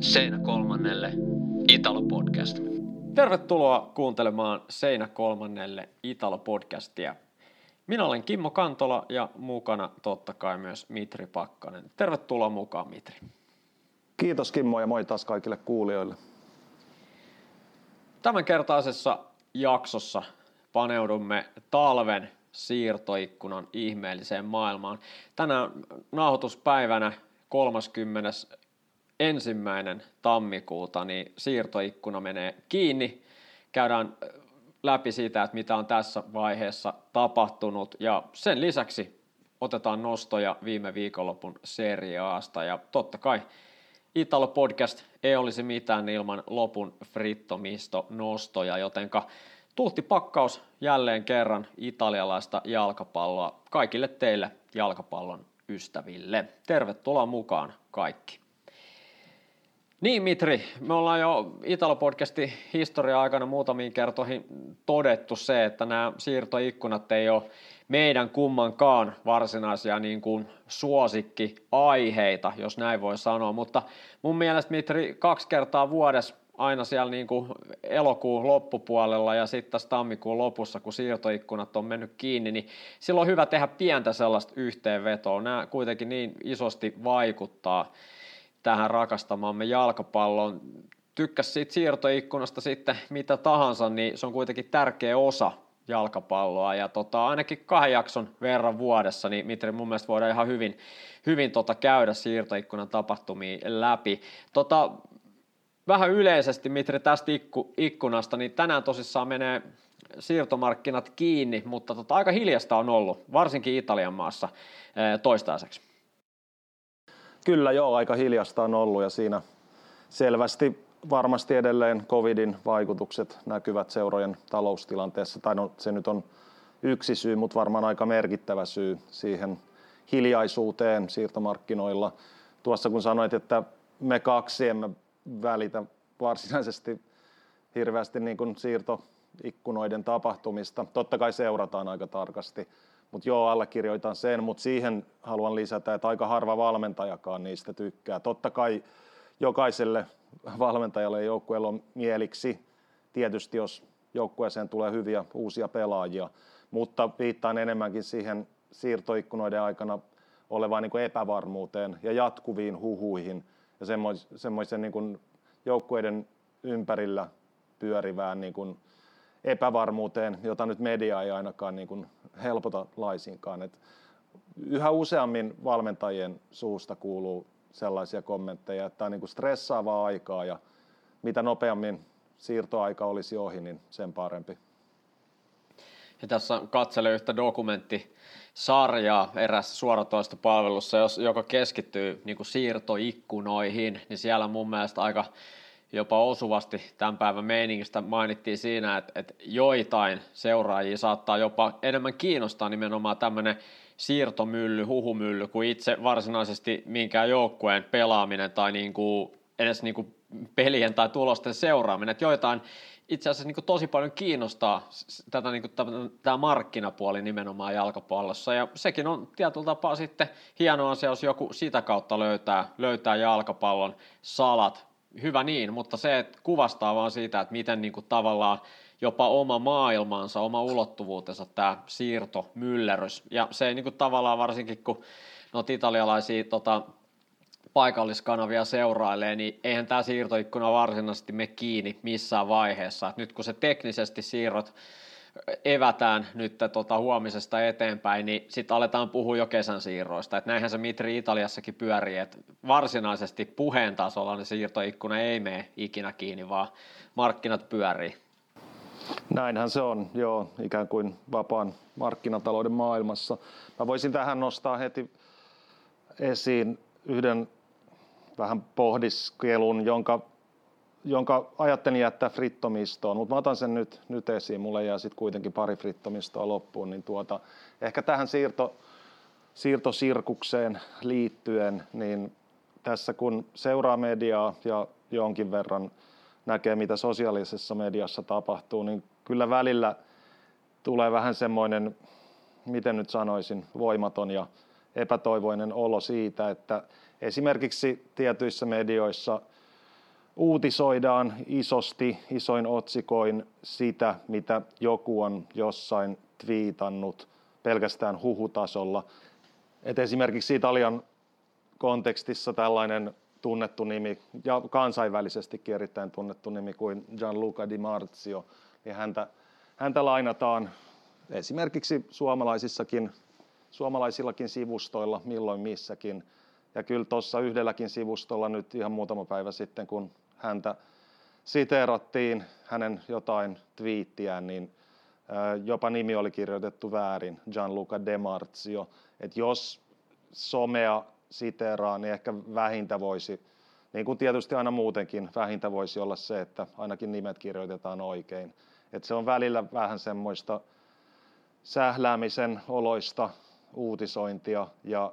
Seinä kolmannelle Italo-podcast. Tervetuloa kuuntelemaan Seinä kolmannelle Italo-podcastia. Minä olen Kimmo Kantola ja mukana totta kai myös Mitri Pakkanen. Tervetuloa mukaan Mitri. Kiitos Kimmo ja moi taas kaikille kuulijoille. Tämänkertaisessa jaksossa paneudumme talven siirtoikkunan ihmeelliseen maailmaan. Tänään nauhoituspäivänä 30 ensimmäinen tammikuuta niin siirtoikkuna menee kiinni. Käydään läpi siitä, että mitä on tässä vaiheessa tapahtunut ja sen lisäksi otetaan nostoja viime viikonlopun seriaasta ja totta kai Italo Podcast ei olisi mitään ilman lopun frittomisto nostoja, jotenka tuhti pakkaus jälleen kerran italialaista jalkapalloa kaikille teille jalkapallon ystäville. Tervetuloa mukaan kaikki. Niin Mitri, me ollaan jo Italo-podcastin historia aikana muutamiin kertoihin todettu se, että nämä siirtoikkunat ei ole meidän kummankaan varsinaisia niin kuin suosikkiaiheita, jos näin voi sanoa, mutta mun mielestä Mitri kaksi kertaa vuodessa aina siellä niin kuin elokuun loppupuolella ja sitten taas tammikuun lopussa, kun siirtoikkunat on mennyt kiinni, niin silloin on hyvä tehdä pientä sellaista yhteenvetoa. Nämä kuitenkin niin isosti vaikuttaa tähän rakastamamme jalkapalloon. Tykkäs siitä siirtoikkunasta sitten mitä tahansa, niin se on kuitenkin tärkeä osa jalkapalloa ja tota, ainakin kahden jakson verran vuodessa, niin Mitri mun mielestä voidaan ihan hyvin, hyvin tota, käydä siirtoikkunan tapahtumia läpi. Tota, vähän yleisesti Mitri tästä ikku, ikkunasta, niin tänään tosissaan menee siirtomarkkinat kiinni, mutta tota, aika hiljasta on ollut, varsinkin Italian maassa toistaiseksi. Kyllä joo, aika hiljasta on ollut ja siinä selvästi varmasti edelleen covidin vaikutukset näkyvät seurojen taloustilanteessa. Tai no, se nyt on yksi syy, mutta varmaan aika merkittävä syy siihen hiljaisuuteen siirtomarkkinoilla. Tuossa kun sanoit, että me kaksi emme välitä varsinaisesti hirveästi niin kuin siirtoikkunoiden tapahtumista. Totta kai seurataan aika tarkasti, mutta joo, allekirjoitan sen, mutta siihen haluan lisätä, että aika harva valmentajakaan niistä tykkää. Totta kai jokaiselle valmentajalle ja joukkueelle on mieliksi, tietysti jos joukkueeseen tulee hyviä uusia pelaajia, mutta viittaan enemmänkin siihen siirtoikkunoiden aikana olevaan niin epävarmuuteen ja jatkuviin huhuihin ja semmoisen niin joukkueiden ympärillä pyörivään niin kuin epävarmuuteen, jota nyt media ei ainakaan niin kuin helpota laisinkaan. Et yhä useammin valmentajien suusta kuuluu sellaisia kommentteja, että tämä on niin kuin stressaavaa aikaa ja mitä nopeammin siirtoaika olisi ohi, niin sen parempi. Ja tässä katselen yhtä dokumenttisarjaa erässä suoratoistopalvelussa, joka keskittyy niin kuin siirtoikkunoihin, niin siellä mun mielestä aika jopa osuvasti tämän päivän meiningistä mainittiin siinä, että, että joitain seuraajia saattaa jopa enemmän kiinnostaa nimenomaan tämmöinen siirtomylly, huhumylly, kuin itse varsinaisesti minkään joukkueen pelaaminen tai niin kuin, edes niin kuin pelien tai tulosten seuraaminen. Että joitain itse asiassa niin tosi paljon kiinnostaa tätä, niin kuin, tämä markkinapuoli nimenomaan jalkapallossa. Ja sekin on tietyllä tapaa sitten hieno asia, jos joku sitä kautta löytää, löytää jalkapallon salat. Hyvä niin, mutta se että kuvastaa vaan siitä, että miten niin kuin, tavallaan jopa oma maailmansa, oma ulottuvuutensa tämä siirto, myllerys. Ja se ei niin kuin, tavallaan varsinkin, kun noita italialaisia tota, paikalliskanavia seurailee, niin eihän tämä siirtoikkuna varsinaisesti me kiinni missään vaiheessa. Et nyt kun se teknisesti siirrot evätään nyt tota huomisesta eteenpäin, niin sitten aletaan puhua jo kesän siirroista. Et näinhän se Mitri Italiassakin pyörii, että varsinaisesti puheen tasolla niin siirtoikkuna ei mene ikinä kiinni, vaan markkinat pyörii. Näinhän se on, joo, ikään kuin vapaan markkinatalouden maailmassa. Mä voisin tähän nostaa heti esiin yhden vähän pohdiskelun, jonka, jonka ajattelin jättää frittomistoon, mutta mä otan sen nyt, nyt esiin. Mulle jää sitten kuitenkin pari frittomistoa loppuun, niin tuota, ehkä tähän siirto, siirtosirkukseen liittyen, niin tässä kun seuraa mediaa ja jonkin verran näkee, mitä sosiaalisessa mediassa tapahtuu, niin kyllä välillä tulee vähän semmoinen, miten nyt sanoisin, voimaton ja epätoivoinen olo siitä, että esimerkiksi tietyissä medioissa uutisoidaan isosti, isoin otsikoin sitä, mitä joku on jossain twiitannut pelkästään huhutasolla. Et esimerkiksi Italian kontekstissa tällainen tunnettu nimi ja kansainvälisestikin erittäin tunnettu nimi kuin Gianluca Di Marzio, niin häntä, häntä lainataan esimerkiksi suomalaisissakin, suomalaisillakin sivustoilla milloin missäkin. Ja kyllä tuossa yhdelläkin sivustolla nyt ihan muutama päivä sitten, kun häntä siteerattiin hänen jotain twiittiään, niin jopa nimi oli kirjoitettu väärin, Gianluca Marzio. Että jos somea siteeraa, niin ehkä vähintä voisi, niin kuin tietysti aina muutenkin, vähintä voisi olla se, että ainakin nimet kirjoitetaan oikein. Että se on välillä vähän semmoista sähläämisen oloista uutisointia ja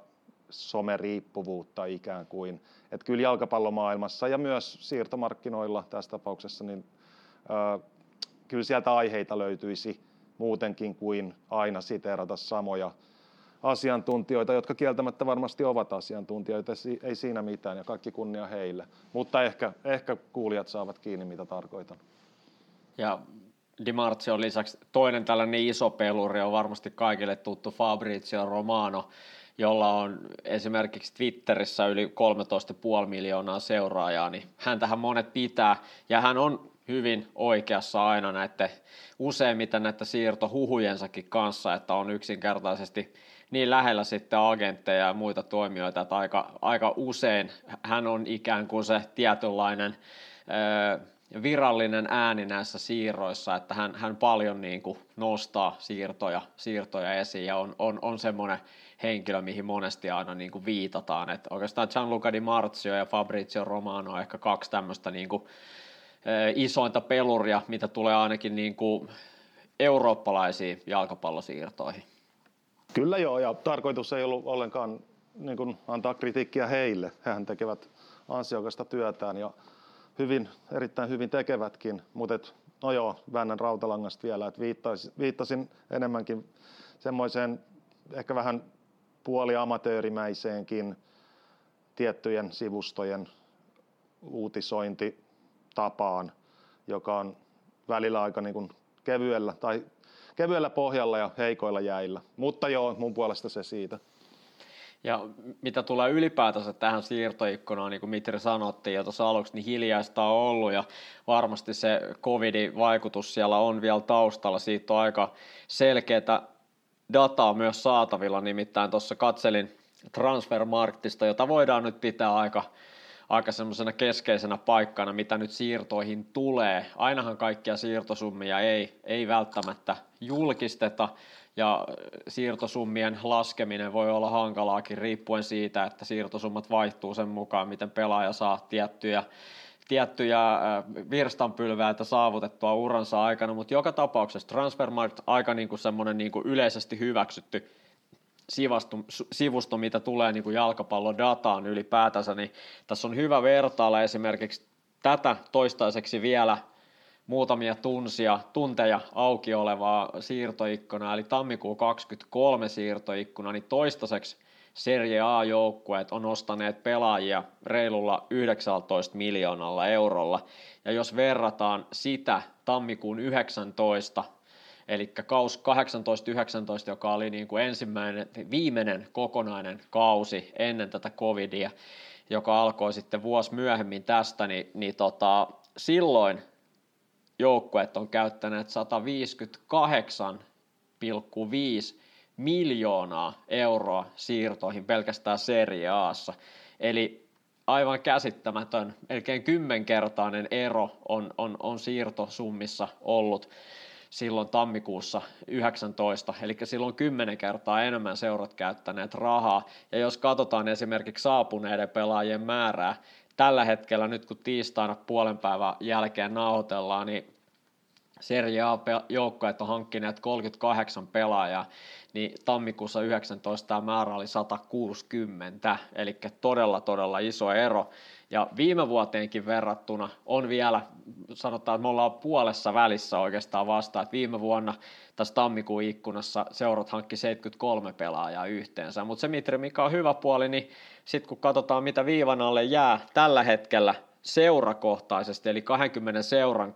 someriippuvuutta ikään kuin. Että kyllä jalkapallomaailmassa ja myös siirtomarkkinoilla tässä tapauksessa, niin ö, kyllä sieltä aiheita löytyisi muutenkin kuin aina siteerata samoja asiantuntijoita, jotka kieltämättä varmasti ovat asiantuntijoita, ei siinä mitään ja kaikki kunnia heille. Mutta ehkä, ehkä kuulijat saavat kiinni, mitä tarkoitan. Ja Dimarzio lisäksi toinen tällainen iso peluri on varmasti kaikille tuttu Fabrizio Romano, jolla on esimerkiksi Twitterissä yli 13,5 miljoonaa seuraajaa, niin häntähän monet pitää, ja hän on hyvin oikeassa aina näiden useimmiten näiden siirtohuhujensakin kanssa, että on yksinkertaisesti niin lähellä sitten agentteja ja muita toimijoita, että aika, aika usein hän on ikään kuin se tietynlainen ö, virallinen ääni näissä siirroissa, että hän, hän paljon niin kuin nostaa siirtoja, siirtoja esiin ja on, on, on semmoinen henkilö, mihin monesti aina niin kuin viitataan. Että oikeastaan Gianluca Di Marzio ja Fabrizio Romano on ehkä kaksi tämmöistä niin kuin, isointa peluria, mitä tulee ainakin niin kuin eurooppalaisiin jalkapallosiirtoihin. Kyllä joo, ja tarkoitus ei ollut ollenkaan niin kuin antaa kritiikkiä heille. Hehän tekevät ansiokasta työtään ja hyvin, erittäin hyvin tekevätkin, mutta et, no joo, väännän rautalangasta vielä, että viittasin, viittasin enemmänkin semmoiseen ehkä vähän puoliamatöörimäiseenkin tiettyjen sivustojen uutisointitapaan, joka on välillä aika niin kuin kevyellä tai kevyellä pohjalla ja heikoilla jäillä. Mutta joo, mun puolesta se siitä. Ja mitä tulee ylipäätänsä tähän siirtoikkunaan, niin kuin Mitri sanottiin jo tuossa aluksi, niin hiljaista on ollut ja varmasti se covidin vaikutus siellä on vielä taustalla. Siitä on aika selkeää dataa myös saatavilla, nimittäin tuossa katselin Transfermarktista, jota voidaan nyt pitää aika aika semmoisena keskeisenä paikkana, mitä nyt siirtoihin tulee. Ainahan kaikkia siirtosummia ei, ei välttämättä julkisteta, ja siirtosummien laskeminen voi olla hankalaakin riippuen siitä, että siirtosummat vaihtuu sen mukaan, miten pelaaja saa tiettyjä tiettyjä virstanpylväitä saavutettua uransa aikana, mutta joka tapauksessa Transfermarkt aika niin kuin semmoinen niin kuin yleisesti hyväksytty sivusto, sivusto, mitä tulee niin kuin jalkapallodataan ylipäätänsä, niin tässä on hyvä vertailla esimerkiksi tätä toistaiseksi vielä muutamia tunsia, tunteja auki olevaa siirtoikkunaa, eli tammikuun 23 siirtoikkuna, niin toistaiseksi Serie A-joukkueet on ostaneet pelaajia reilulla 19 miljoonalla eurolla. Ja jos verrataan sitä tammikuun 19 Eli kaus 18-19, joka oli niin kuin ensimmäinen, viimeinen kokonainen kausi ennen tätä covidia, joka alkoi sitten vuosi myöhemmin tästä, niin, niin tota, silloin joukkueet on käyttäneet 158,5 miljoonaa euroa siirtoihin pelkästään Serie Aassa. Eli aivan käsittämätön, melkein kymmenkertainen ero on, on, on siirtosummissa ollut silloin tammikuussa 19, eli silloin kymmenen kertaa enemmän seurat käyttäneet rahaa. Ja jos katsotaan esimerkiksi saapuneiden pelaajien määrää, tällä hetkellä nyt kun tiistaina puolen päivän jälkeen nauhoitellaan, niin Serie A-joukkueet on hankkineet 38 pelaajaa, niin tammikuussa 19 tämä määrä oli 160, eli todella todella iso ero. Ja viime vuoteenkin verrattuna on vielä, sanotaan, että me ollaan puolessa välissä oikeastaan vasta, että viime vuonna tässä tammikuun ikkunassa seurat hankki 73 pelaajaa yhteensä. Mutta se, Mitri, mikä on hyvä puoli, niin sitten kun katsotaan, mitä viivan alle jää tällä hetkellä seurakohtaisesti, eli 20 seuran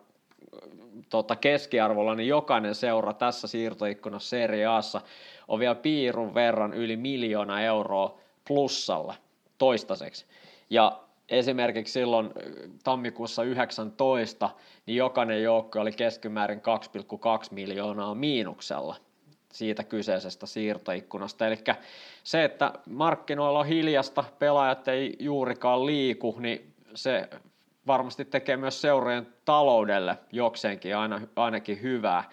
tota, keskiarvolla, niin jokainen seura tässä siirtoikkunassa Serie Aassa on vielä piirun verran yli miljoona euroa plussalla toistaiseksi. Ja esimerkiksi silloin tammikuussa 19, niin jokainen joukko oli keskimäärin 2,2 miljoonaa miinuksella siitä kyseisestä siirtoikkunasta. Eli se, että markkinoilla on hiljasta, pelaajat ei juurikaan liiku, niin se varmasti tekee myös seurojen taloudelle jokseenkin aina, ainakin hyvää.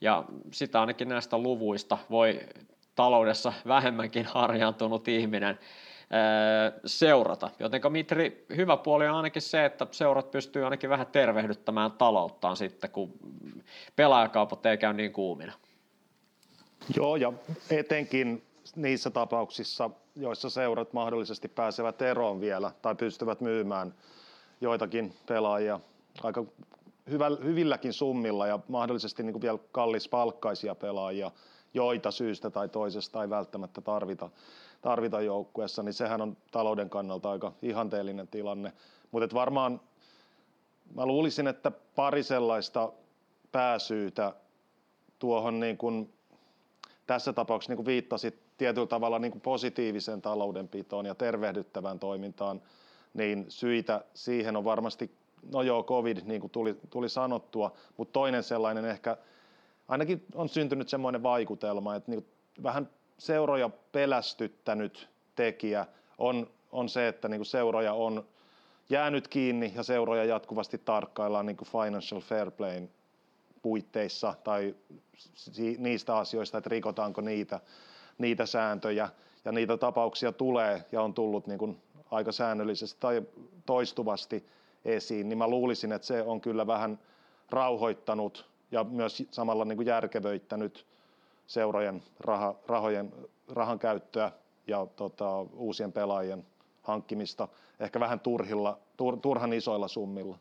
Ja sitä ainakin näistä luvuista voi taloudessa vähemmänkin harjaantunut ihminen seurata. Joten Mitri, hyvä puoli on ainakin se, että seurat pystyy ainakin vähän tervehdyttämään talouttaan sitten, kun pelaajakaupat ei käy niin kuumina. Joo, ja etenkin niissä tapauksissa, joissa seurat mahdollisesti pääsevät eroon vielä tai pystyvät myymään joitakin pelaajia aika hyvilläkin summilla ja mahdollisesti niin kuin vielä kallispalkkaisia pelaajia, joita syystä tai toisesta ei välttämättä tarvita, tarvita joukkueessa, niin sehän on talouden kannalta aika ihanteellinen tilanne. Mutta varmaan mä luulisin, että pari sellaista pääsyytä tuohon niin kuin, tässä tapauksessa niin kuin viittasit tietyllä tavalla niin kuin positiiviseen taloudenpitoon ja tervehdyttävään toimintaan, niin syitä siihen on varmasti, no joo, covid niin kuin tuli, tuli sanottua, mutta toinen sellainen ehkä, ainakin on syntynyt semmoinen vaikutelma, että niin vähän seuroja pelästyttänyt tekijä on, on se, että niin kuin seuroja on jäänyt kiinni ja seuroja jatkuvasti tarkkaillaan niin kuin financial fair play puitteissa tai niistä asioista, että rikotaanko niitä, niitä sääntöjä. Ja niitä tapauksia tulee ja on tullut niin kuin aika säännöllisesti tai toistuvasti esiin, niin mä luulisin, että se on kyllä vähän rauhoittanut ja myös samalla niin kuin järkevöittänyt seurojen raha, rahojen, rahan käyttöä ja tota, uusien pelaajien hankkimista ehkä vähän turhilla, tur, turhan isoilla summilla.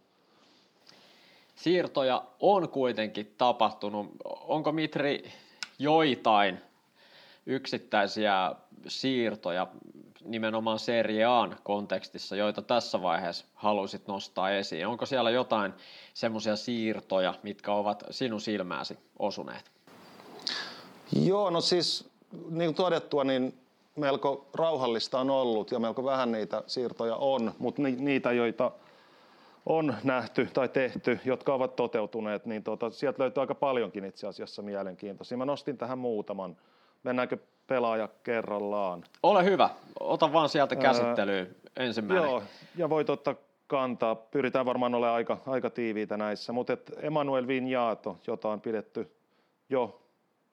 Siirtoja on kuitenkin tapahtunut. Onko Mitri joitain yksittäisiä siirtoja nimenomaan Serie A kontekstissa, joita tässä vaiheessa haluaisit nostaa esiin? Onko siellä jotain semmoisia siirtoja, mitkä ovat sinun silmääsi osuneet? Joo, no siis niin kuin todettua, niin melko rauhallista on ollut ja melko vähän niitä siirtoja on, mutta ni, niitä, joita on nähty tai tehty, jotka ovat toteutuneet, niin tota, sieltä löytyy aika paljonkin itse asiassa mielenkiintoisia. Mä nostin tähän muutaman. Mennäänkö pelaaja kerrallaan? Ole hyvä. Ota vaan sieltä käsittelyyn Ää, ensimmäinen. Joo, ja voit ottaa kantaa. Pyritään varmaan olemaan aika, aika tiiviitä näissä. Mutta Emanuel Vignato, jota on pidetty jo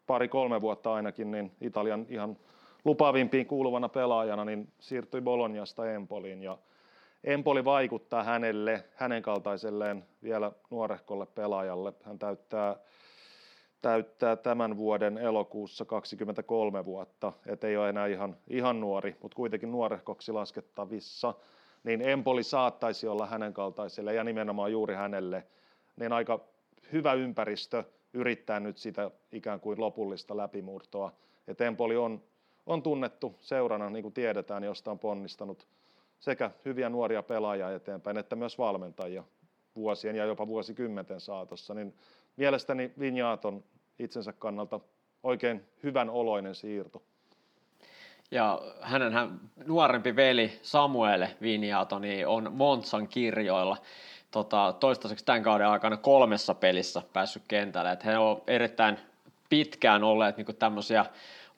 pari-kolme vuotta ainakin, niin Italian ihan lupaavimpiin kuuluvana pelaajana, niin siirtyi Bolognasta Empoliin. Ja Empoli vaikuttaa hänelle, hänen kaltaiselleen vielä nuorehkolle pelaajalle. Hän täyttää täyttää tämän vuoden elokuussa 23 vuotta, et ei ole enää ihan, ihan nuori, mutta kuitenkin nuorehkoksi laskettavissa, niin Empoli saattaisi olla hänen kaltaiselle ja nimenomaan juuri hänelle, niin aika hyvä ympäristö yrittää nyt sitä ikään kuin lopullista läpimurtoa. Et Empoli on, on tunnettu seurana, niin kuin tiedetään, josta on ponnistanut sekä hyviä nuoria pelaajia eteenpäin, että myös valmentajia vuosien ja jopa vuosikymmenten saatossa, niin mielestäni Vinjaaton itsensä kannalta oikein hyvän oloinen siirto. Ja hänen hän, nuorempi veli Samuel Vinjaato niin on Montsan kirjoilla tota, toistaiseksi tämän kauden aikana kolmessa pelissä päässyt kentälle. Että he ovat erittäin pitkään olleet niin tämmöisiä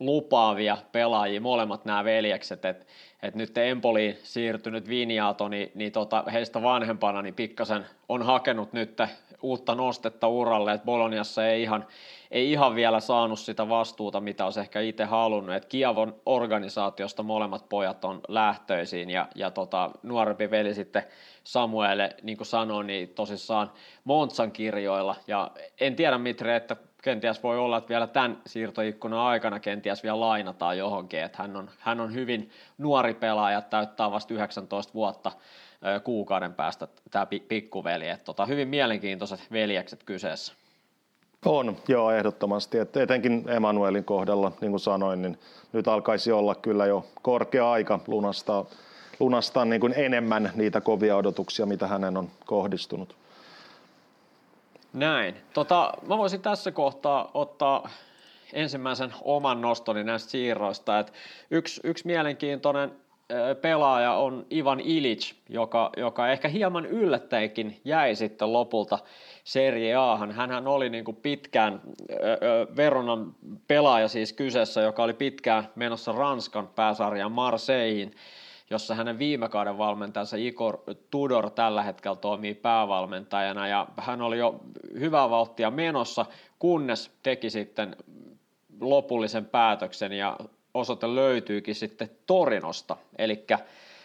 lupaavia pelaajia, molemmat nämä veljekset, että et nyt Empoliin siirtynyt Vinjato, niin, niin tota, heistä vanhempana niin pikkasen on hakenut nyt uutta nostetta uralle, että Boloniassa ei ihan, ei ihan vielä saanut sitä vastuuta, mitä olisi ehkä itse halunnut. Et Kiavon organisaatiosta molemmat pojat on lähtöisiin ja, ja tota, nuorempi veli sitten Samuele, niin kuin sanoin, niin tosissaan Montsan kirjoilla. Ja en tiedä Mitre, että kenties voi olla, että vielä tämän siirtoikkunan aikana kenties vielä lainataan johonkin, että hän on, hän on hyvin nuori pelaaja, täyttää vasta 19 vuotta kuukauden päästä tämä pikkuveli. Että tota, hyvin mielenkiintoiset veljekset kyseessä. On, joo, ehdottomasti. Et etenkin Emanuelin kohdalla, niin kuin sanoin, niin nyt alkaisi olla kyllä jo korkea aika lunastaa, lunastaa niin kuin enemmän niitä kovia odotuksia, mitä hänen on kohdistunut. Näin. Tota, mä voisin tässä kohtaa ottaa ensimmäisen oman nostoni näistä siirroista. Et yksi, yksi mielenkiintoinen pelaaja on Ivan Ilic, joka, joka ehkä hieman yllättäenkin jäi sitten lopulta Serie Ahan. Hänhän oli niin kuin pitkään Veronan pelaaja siis kyseessä, joka oli pitkään menossa Ranskan pääsarjan Marseilleen, jossa hänen viime kauden valmentajansa Igor Tudor tällä hetkellä toimii päävalmentajana. Ja hän oli jo hyvää vauhtia menossa, kunnes teki sitten lopullisen päätöksen ja osoite löytyykin sitten Torinosta, eli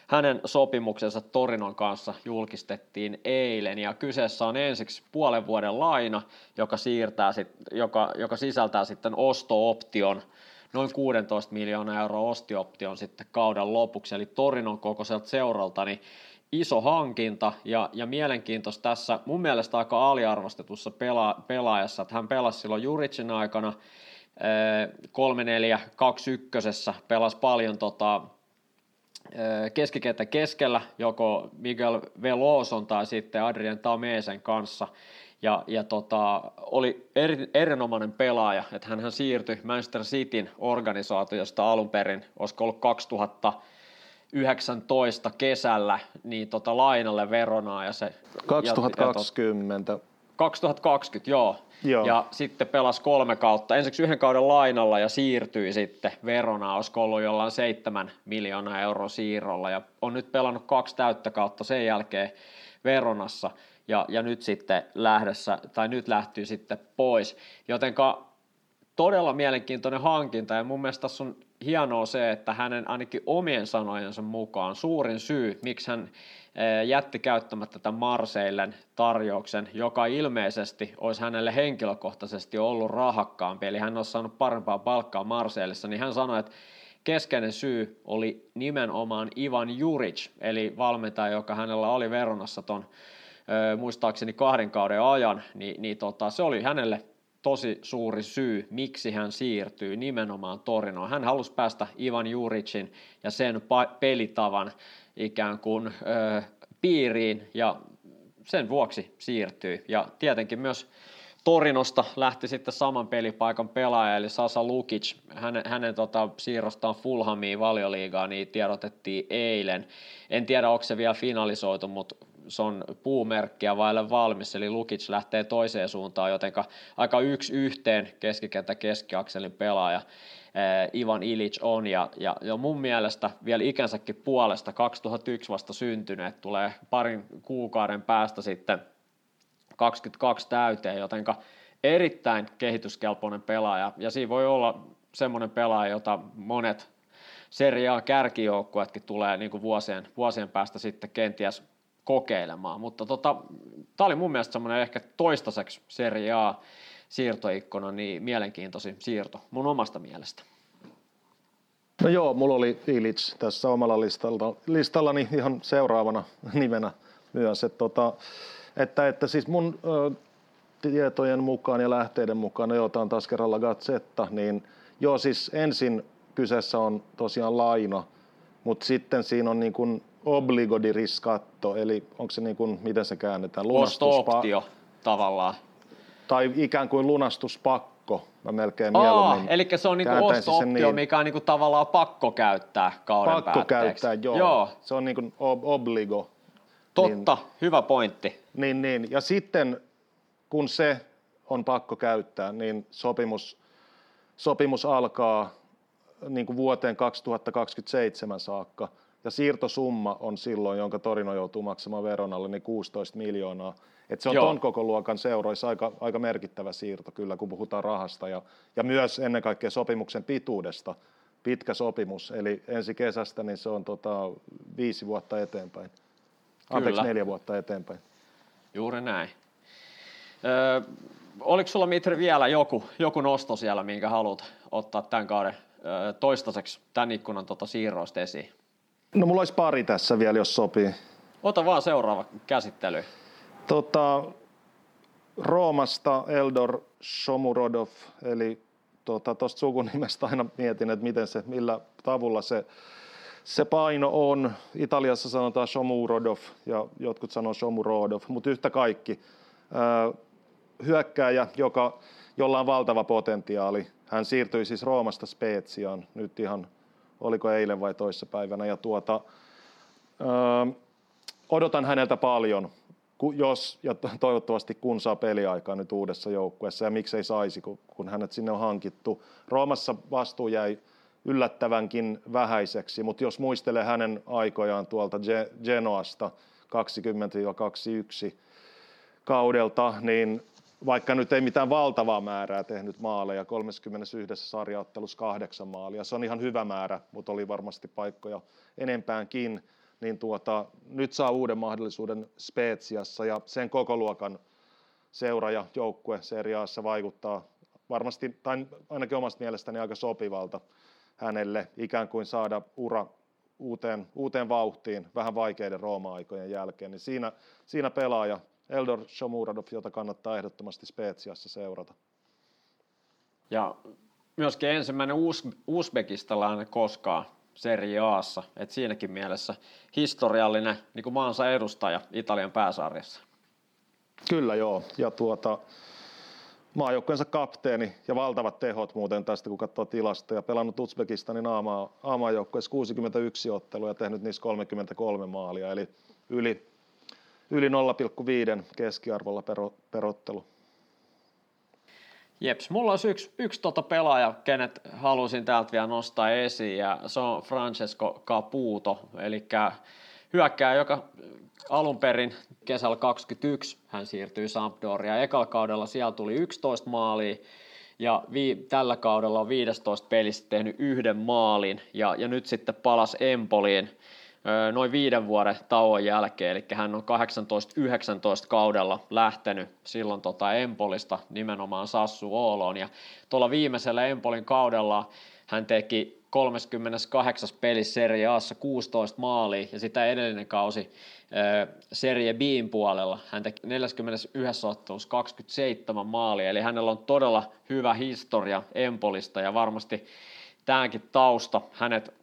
hänen sopimuksensa Torinon kanssa julkistettiin eilen. Ja kyseessä on ensiksi puolen vuoden laina, joka, siirtää sit, joka, joka sisältää sitten osto-option, noin 16 miljoonaa euroa ostioption sitten kauden lopuksi, eli Torinon kokoiselta seuralta, niin iso hankinta ja, ja mielenkiintoista tässä mun mielestä aika aliarvostetussa pela, pelaajassa, että hän pelasi silloin Juricin aikana 3-4-2-1 pelasi paljon tota, keskikenttä keskellä, joko Miguel Veloson tai sitten Adrien Tamesen kanssa. Ja, ja tota, oli eri, erinomainen pelaaja, että hän siirtyi Manchester Cityn organisaatiosta alun perin, olisiko ollut 2019 kesällä, niin tota lainalle Veronaa. Ja se, 2020. Ja, ja tot, 2020, joo. Joo. Ja sitten pelasi kolme kautta, ensiksi yhden kauden lainalla ja siirtyi sitten Verona, olisiko ollut jollain seitsemän miljoonaa euroa siirrolla ja on nyt pelannut kaksi täyttä kautta sen jälkeen Veronassa ja, ja nyt sitten lähdössä, tai nyt lähtyy sitten pois, jotenka todella mielenkiintoinen hankinta ja mun mielestä tässä on hienoa se, että hänen ainakin omien sanojensa mukaan suurin syy, miksi hän Eh, jätti käyttämättä tämän Marseillen tarjouksen, joka ilmeisesti olisi hänelle henkilökohtaisesti ollut rahakkaampi, eli hän olisi saanut parempaa palkkaa Marseillessa, niin hän sanoi, että keskeinen syy oli nimenomaan Ivan Juric, eli valmentaja, joka hänellä oli Veronassa ton muistaakseni kahden kauden ajan, niin, niin tota, se oli hänelle tosi suuri syy, miksi hän siirtyy nimenomaan Torinoon. Hän halusi päästä Ivan Juricin ja sen pelitavan ikään kuin ö, piiriin ja sen vuoksi siirtyy. Ja tietenkin myös Torinosta lähti sitten saman pelipaikan pelaaja, eli Sasa Lukic. Hänen, hänen tota, siirrostaan Fulhamiin valioliigaan niin tiedotettiin eilen. En tiedä, onko se vielä finalisoitu, mutta se on puumerkkiä vaille valmis, eli Lukic lähtee toiseen suuntaan, joten aika yksi yhteen keskikentä keskiakselin pelaaja. Eh, Ivan Ilic on, ja, ja, mun mielestä vielä ikänsäkin puolesta 2001 vasta syntynyt, tulee parin kuukauden päästä sitten 22 täyteen, jotenka erittäin kehityskelpoinen pelaaja, ja siinä voi olla semmoinen pelaaja, jota monet Serie A kärkijoukkueetkin tulee niin kuin vuosien, vuosien päästä sitten kenties kokeilemaan, mutta tota, tämä oli mun mielestä semmoinen ehkä toistaiseksi Serie A siirtoikkuna, niin mielenkiintoisin siirto mun omasta mielestä. No joo, mulla oli Ilic tässä omalla listalla, listallani ihan seuraavana nimenä myös. Että, tota, että, että siis mun ö, tietojen mukaan ja lähteiden mukaan, no joo, tämä on taas kerralla Gazzetta, niin joo, siis ensin kyseessä on tosiaan laina, mutta sitten siinä on niin kuin obligo di riscatto, eli onko se niin kuin, miten se käännetään? Lunastuspa- tavallaan tai ikään kuin lunastuspakko. Mä melkein Aa, mieluummin Eli se on niinku osto-optio, niin. mikä on niinku tavallaan pakko käyttää kauden Pakko päätteeksi. käyttää, joo. joo. Se on niinku obligo. Totta, niin, hyvä pointti. Niin, niin. Ja sitten kun se on pakko käyttää, niin sopimus, sopimus alkaa niin kuin vuoteen 2027 saakka. Ja siirtosumma on silloin, jonka Torino joutuu maksamaan veron alle, niin 16 miljoonaa. Et se on Joo. ton koko luokan seuroissa aika, aika merkittävä siirto kyllä, kun puhutaan rahasta. Ja, ja myös ennen kaikkea sopimuksen pituudesta. Pitkä sopimus, eli ensi kesästä niin se on tota, viisi vuotta eteenpäin. Anteeksi, kyllä. neljä vuotta eteenpäin. Juuri näin. Öö, oliko sulla Mitri vielä joku, joku nosto siellä, minkä haluat ottaa tämän kauden öö, toistaiseksi tämän ikkunan tota siirroista esiin? No mulla olisi pari tässä vielä, jos sopii. Ota vaan seuraava käsittely. Tota, Roomasta Eldor Shomurodov, eli tuosta tota, sukunimestä aina mietin, että miten se, millä tavulla se, se paino on. Italiassa sanotaan Shomurodov ja jotkut sanoo Shomurodov, mutta yhtä kaikki. Öö, hyökkääjä, joka, jolla on valtava potentiaali. Hän siirtyi siis Roomasta Speziaan nyt ihan, oliko eilen vai toissa päivänä. Ja tuota, öö, odotan häneltä paljon, jos ja toivottavasti kun saa peliaikaa nyt uudessa joukkueessa ja miksei saisi, kun, kun hänet sinne on hankittu. Roomassa vastuu jäi yllättävänkin vähäiseksi, mutta jos muistelee hänen aikojaan tuolta Genoasta 20-21 kaudelta, niin vaikka nyt ei mitään valtavaa määrää tehnyt maaleja, 31 sarjaottelussa kahdeksan maalia, se on ihan hyvä määrä, mutta oli varmasti paikkoja enempäänkin, niin tuota, nyt saa uuden mahdollisuuden Spetsiassa ja sen koko luokan seura ja joukkue seriaassa vaikuttaa varmasti, tai ainakin omasta mielestäni aika sopivalta hänelle ikään kuin saada ura uuteen, uuteen vauhtiin vähän vaikeiden Rooma-aikojen jälkeen, niin siinä, siinä pelaaja Eldor Shomuradov, jota kannattaa ehdottomasti Spetsiassa seurata. Ja myöskin ensimmäinen Us- Uzbekistalainen koskaan Serie Aassa, että siinäkin mielessä historiallinen niin kuin maansa edustaja Italian pääsarjassa. Kyllä joo, ja tuota, maajoukkueensa kapteeni ja valtavat tehot muuten tästä, kun katsoo tilastoja. Pelannut Uzbekistanin aamaajoukkueessa 61 ottelua ja tehnyt niissä 33 maalia, eli yli yli 0,5 keskiarvolla per, per ottelu. Jeps, mulla olisi yksi, yksi tota pelaaja, kenet halusin täältä vielä nostaa esiin, ja se on Francesco Caputo, eli hyökkää, joka alun perin kesällä 21 hän siirtyi Sampdoriaan. Ekalla kaudella siellä tuli 11 maalia, ja vi, tällä kaudella on 15 pelissä tehnyt yhden maalin, ja, ja nyt sitten palas Empoliin noin viiden vuoden tauon jälkeen, eli hän on 18-19 kaudella lähtenyt silloin tota Empolista nimenomaan Sassu Ooloon, ja tuolla viimeisellä Empolin kaudella hän teki 38. pelissä Serie Aassa 16 maalia, ja sitä edellinen kausi Serie Bin puolella hän teki 41 ottelussa 27 maalia, eli hänellä on todella hyvä historia Empolista, ja varmasti tämäkin tausta hänet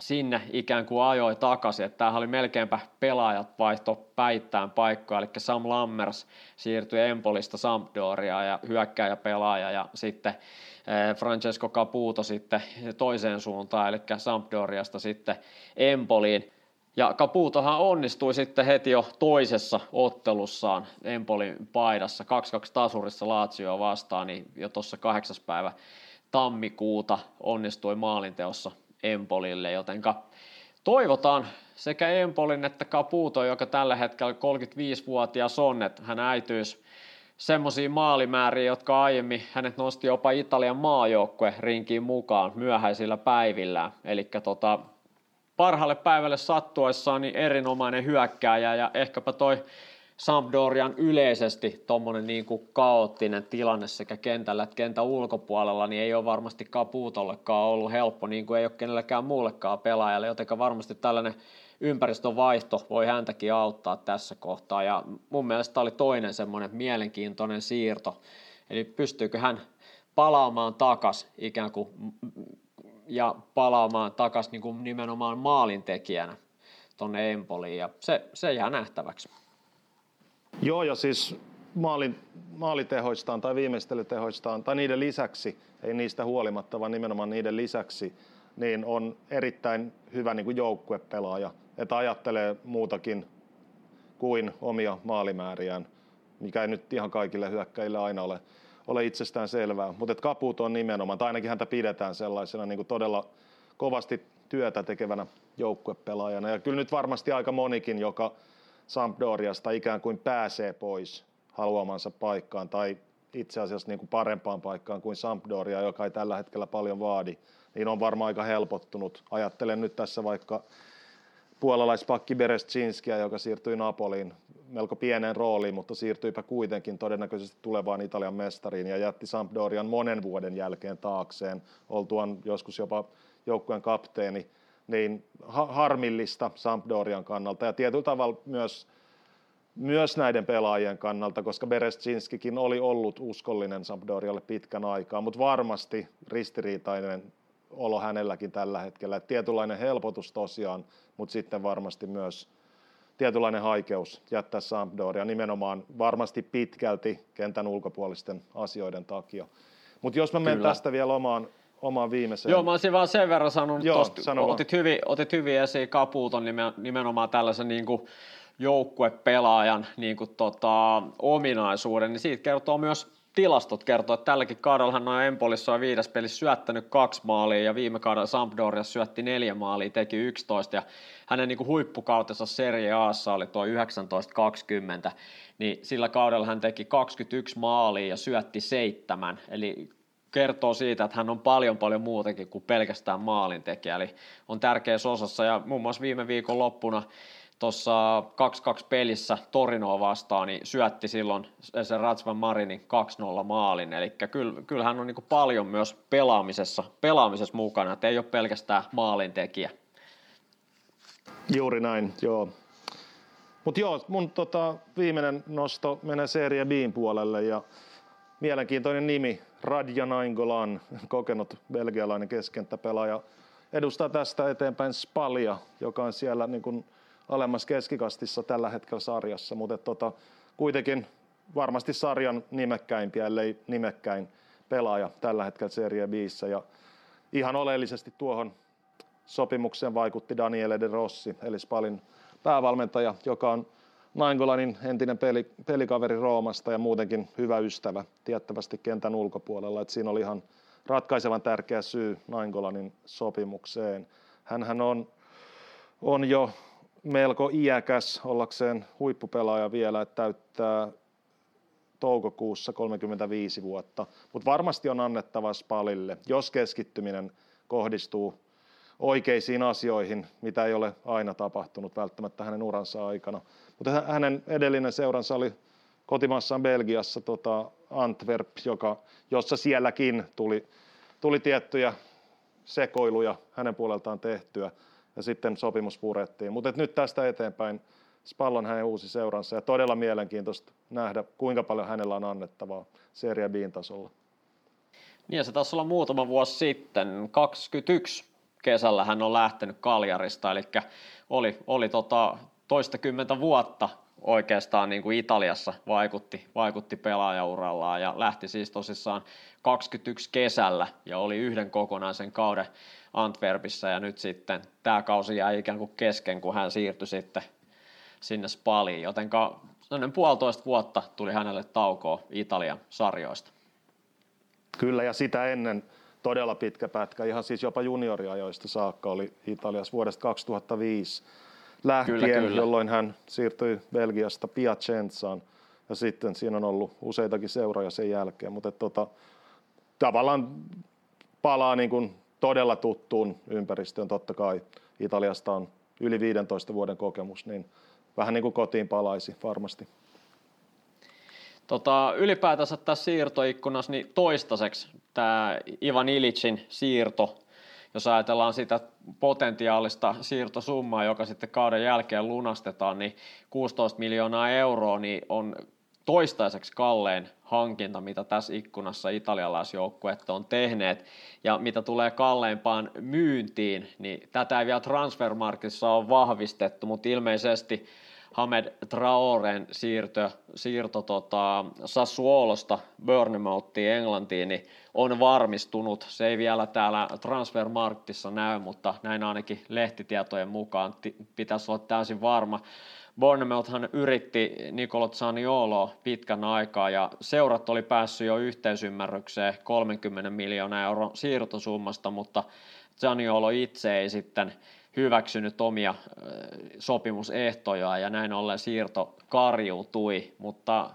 sinne ikään kuin ajoi takaisin, että tämähän oli melkeinpä pelaajat vaihto päittäin paikkoja, eli Sam Lammers siirtyi Empolista Sampdoriaan ja hyökkääjä pelaaja ja sitten eh, Francesco Caputo sitten toiseen suuntaan, eli Sampdoriasta sitten Empoliin. Ja Caputohan onnistui sitten heti jo toisessa ottelussaan Empolin paidassa, 2-2 tasurissa Lazio vastaan, niin jo tuossa kahdeksas päivä tammikuuta onnistui maalinteossa Empolille, jotenka toivotaan sekä Empolin että Caputo, joka tällä hetkellä 35-vuotias on, että hän äityisi semmoisia maalimääriä, jotka aiemmin hänet nosti jopa Italian maajoukkue rinkiin mukaan myöhäisillä päivillä. Eli tota, parhaalle päivälle sattuessaan niin erinomainen hyökkääjä ja ehkäpä toi Sampdorian yleisesti tuommoinen niin kuin kaoottinen tilanne sekä kentällä että kentän ulkopuolella, niin ei ole varmasti Capuutollekaan ollut helppo, niin kuin ei ole kenellekään muullekaan pelaajalle, joten varmasti tällainen ympäristövaihto voi häntäkin auttaa tässä kohtaa. Ja mun mielestä oli toinen semmoinen mielenkiintoinen siirto, eli pystyykö hän palaamaan takas ikään kuin ja palaamaan takas niin kuin nimenomaan maalintekijänä tuonne Empoliin, ja se, se jää nähtäväksi. Joo, ja siis maalin, maalitehoistaan tai viimeistelytehoistaan, tai niiden lisäksi, ei niistä huolimatta, vaan nimenomaan niiden lisäksi, niin on erittäin hyvä niin kuin joukkuepelaaja, että ajattelee muutakin kuin omia maalimääriään, mikä ei nyt ihan kaikille hyökkäjille aina ole, ole itsestään selvää. Mutta Kaput on nimenomaan, tai ainakin häntä pidetään sellaisena niin kuin todella kovasti työtä tekevänä joukkuepelaajana. Ja kyllä nyt varmasti aika monikin, joka Sampdoriasta ikään kuin pääsee pois haluamansa paikkaan tai itse asiassa niin kuin parempaan paikkaan kuin Sampdoria, joka ei tällä hetkellä paljon vaadi, niin on varmaan aika helpottunut. Ajattelen nyt tässä vaikka puolalaispakki Berescinskiä, joka siirtyi Napoliin melko pieneen rooliin, mutta siirtyipä kuitenkin todennäköisesti tulevaan Italian mestariin ja jätti Sampdorian monen vuoden jälkeen taakseen, oltuaan joskus jopa joukkueen kapteeni, niin ha- harmillista Sampdorian kannalta ja tietyllä tavalla myös, myös näiden pelaajien kannalta, koska Berescinskikin oli ollut uskollinen Sampdorialle pitkän aikaa, mutta varmasti ristiriitainen olo hänelläkin tällä hetkellä. Et tietynlainen helpotus tosiaan, mutta sitten varmasti myös tietynlainen haikeus jättää Sampdoria nimenomaan varmasti pitkälti kentän ulkopuolisten asioiden takia. Mutta jos mä menen tästä vielä omaan, omaan viimeiseen. Joo, mä olisin vaan sen verran sanonut, Joo, tosta, sano otit, hyvin, otit hyvin esiin Kapuuton nimenomaan tällaisen niin kuin joukkuepelaajan niin kuin tota, ominaisuuden, niin siitä kertoo myös tilastot kertoo, että tälläkin kaudella hän on Empolissa ja viides pelissä syöttänyt kaksi maalia ja viime kaudella Sampdoria syötti neljä maalia, teki 11 ja hänen niin kuin huippukautensa Serie Aassa oli tuo 19-20, niin sillä kaudella hän teki 21 maalia ja syötti seitsemän, eli kertoo siitä, että hän on paljon paljon muutakin kuin pelkästään maalintekijä, eli on tärkeässä osassa ja muun muassa viime viikon loppuna tuossa 2-2 pelissä Torinoa vastaan, niin syötti silloin sen Ratsvan Marinin 2-0 maalin. Eli kyllä, hän on niin paljon myös pelaamisessa, pelaamisessa mukana, että ei ole pelkästään maalintekijä. Juuri näin, joo. Mutta joo, mun tota, viimeinen nosto menee Serie B:n puolelle ja mielenkiintoinen nimi, Radja Nainggolan, kokenut belgialainen keskenttäpelaaja, edustaa tästä eteenpäin Spalia, joka on siellä niin kuin alemmas keskikastissa tällä hetkellä sarjassa, mutta tota, kuitenkin varmasti sarjan nimekkäimpiä, ellei nimekkäin pelaaja tällä hetkellä Serie Bissä. Ja ihan oleellisesti tuohon sopimukseen vaikutti Daniele De Rossi, eli Spalin päävalmentaja, joka on Naingolanin entinen peli, pelikaveri Roomasta ja muutenkin hyvä ystävä tiettävästi kentän ulkopuolella. Et siinä oli ihan ratkaisevan tärkeä syy Naingolanin sopimukseen. Hänhän on, on jo melko iäkäs ollakseen huippupelaaja vielä, että täyttää toukokuussa 35 vuotta, mutta varmasti on annettava Spalille, jos keskittyminen kohdistuu oikeisiin asioihin, mitä ei ole aina tapahtunut välttämättä hänen uransa aikana. Mutta hänen edellinen seuransa oli kotimaassaan Belgiassa tota Antwerp, joka, jossa sielläkin tuli, tuli tiettyjä sekoiluja hänen puoleltaan tehtyä ja sitten sopimus purettiin. Mutta nyt tästä eteenpäin Spallon hänen uusi seuransa ja todella mielenkiintoista nähdä, kuinka paljon hänellä on annettavaa Serie B:n tasolla. Niin ja se taisi olla muutama vuosi sitten, 21 kesällä hän on lähtenyt Kaljarista, eli oli, oli tota toistakymmentä vuotta oikeastaan niin kuin Italiassa vaikutti, vaikutti pelaajaurallaan ja lähti siis tosissaan 21 kesällä ja oli yhden kokonaisen kauden Antwerpissa ja nyt sitten tämä kausi jäi ikään kuin kesken, kun hän siirtyi sitten sinne Spaliin, joten sellainen puolitoista vuotta tuli hänelle taukoa Italian sarjoista. Kyllä ja sitä ennen todella pitkä pätkä, ihan siis jopa junioriajoista saakka oli Italiassa vuodesta 2005 lähtien, kyllä, kyllä. jolloin hän siirtyi Belgiasta Piacenzaan ja sitten siinä on ollut useitakin seuroja sen jälkeen, mutta tota, tavallaan palaa niin kuin todella tuttuun ympäristöön. Totta kai Italiasta on yli 15 vuoden kokemus, niin vähän niin kuin kotiin palaisi varmasti. Tota, ylipäätänsä tässä siirtoikkunassa niin toistaiseksi tämä Ivan Ilicin siirto, jos ajatellaan sitä potentiaalista siirtosummaa, joka sitten kauden jälkeen lunastetaan, niin 16 miljoonaa euroa niin on toistaiseksi kallein hankinta, mitä tässä ikkunassa italialaisjoukkueet on tehneet. Ja mitä tulee kalleimpaan myyntiin, niin tätä ei vielä transfermarkissa ole vahvistettu, mutta ilmeisesti Hamed Traoren siirto, siirto tota, Sassuolosta Bournemouthiin Englantiin niin on varmistunut. Se ei vielä täällä transfermarktissa näy, mutta näin ainakin lehtitietojen mukaan t- pitäisi olla täysin varma. Bournemouthhan yritti Nicolo Zaniolo pitkän aikaa ja seurat oli päässyt jo yhteisymmärrykseen 30 miljoonaa euron siirtosummasta, mutta Zaniolo itse ei sitten hyväksynyt omia sopimusehtoja ja näin ollen siirto karjuutui, mutta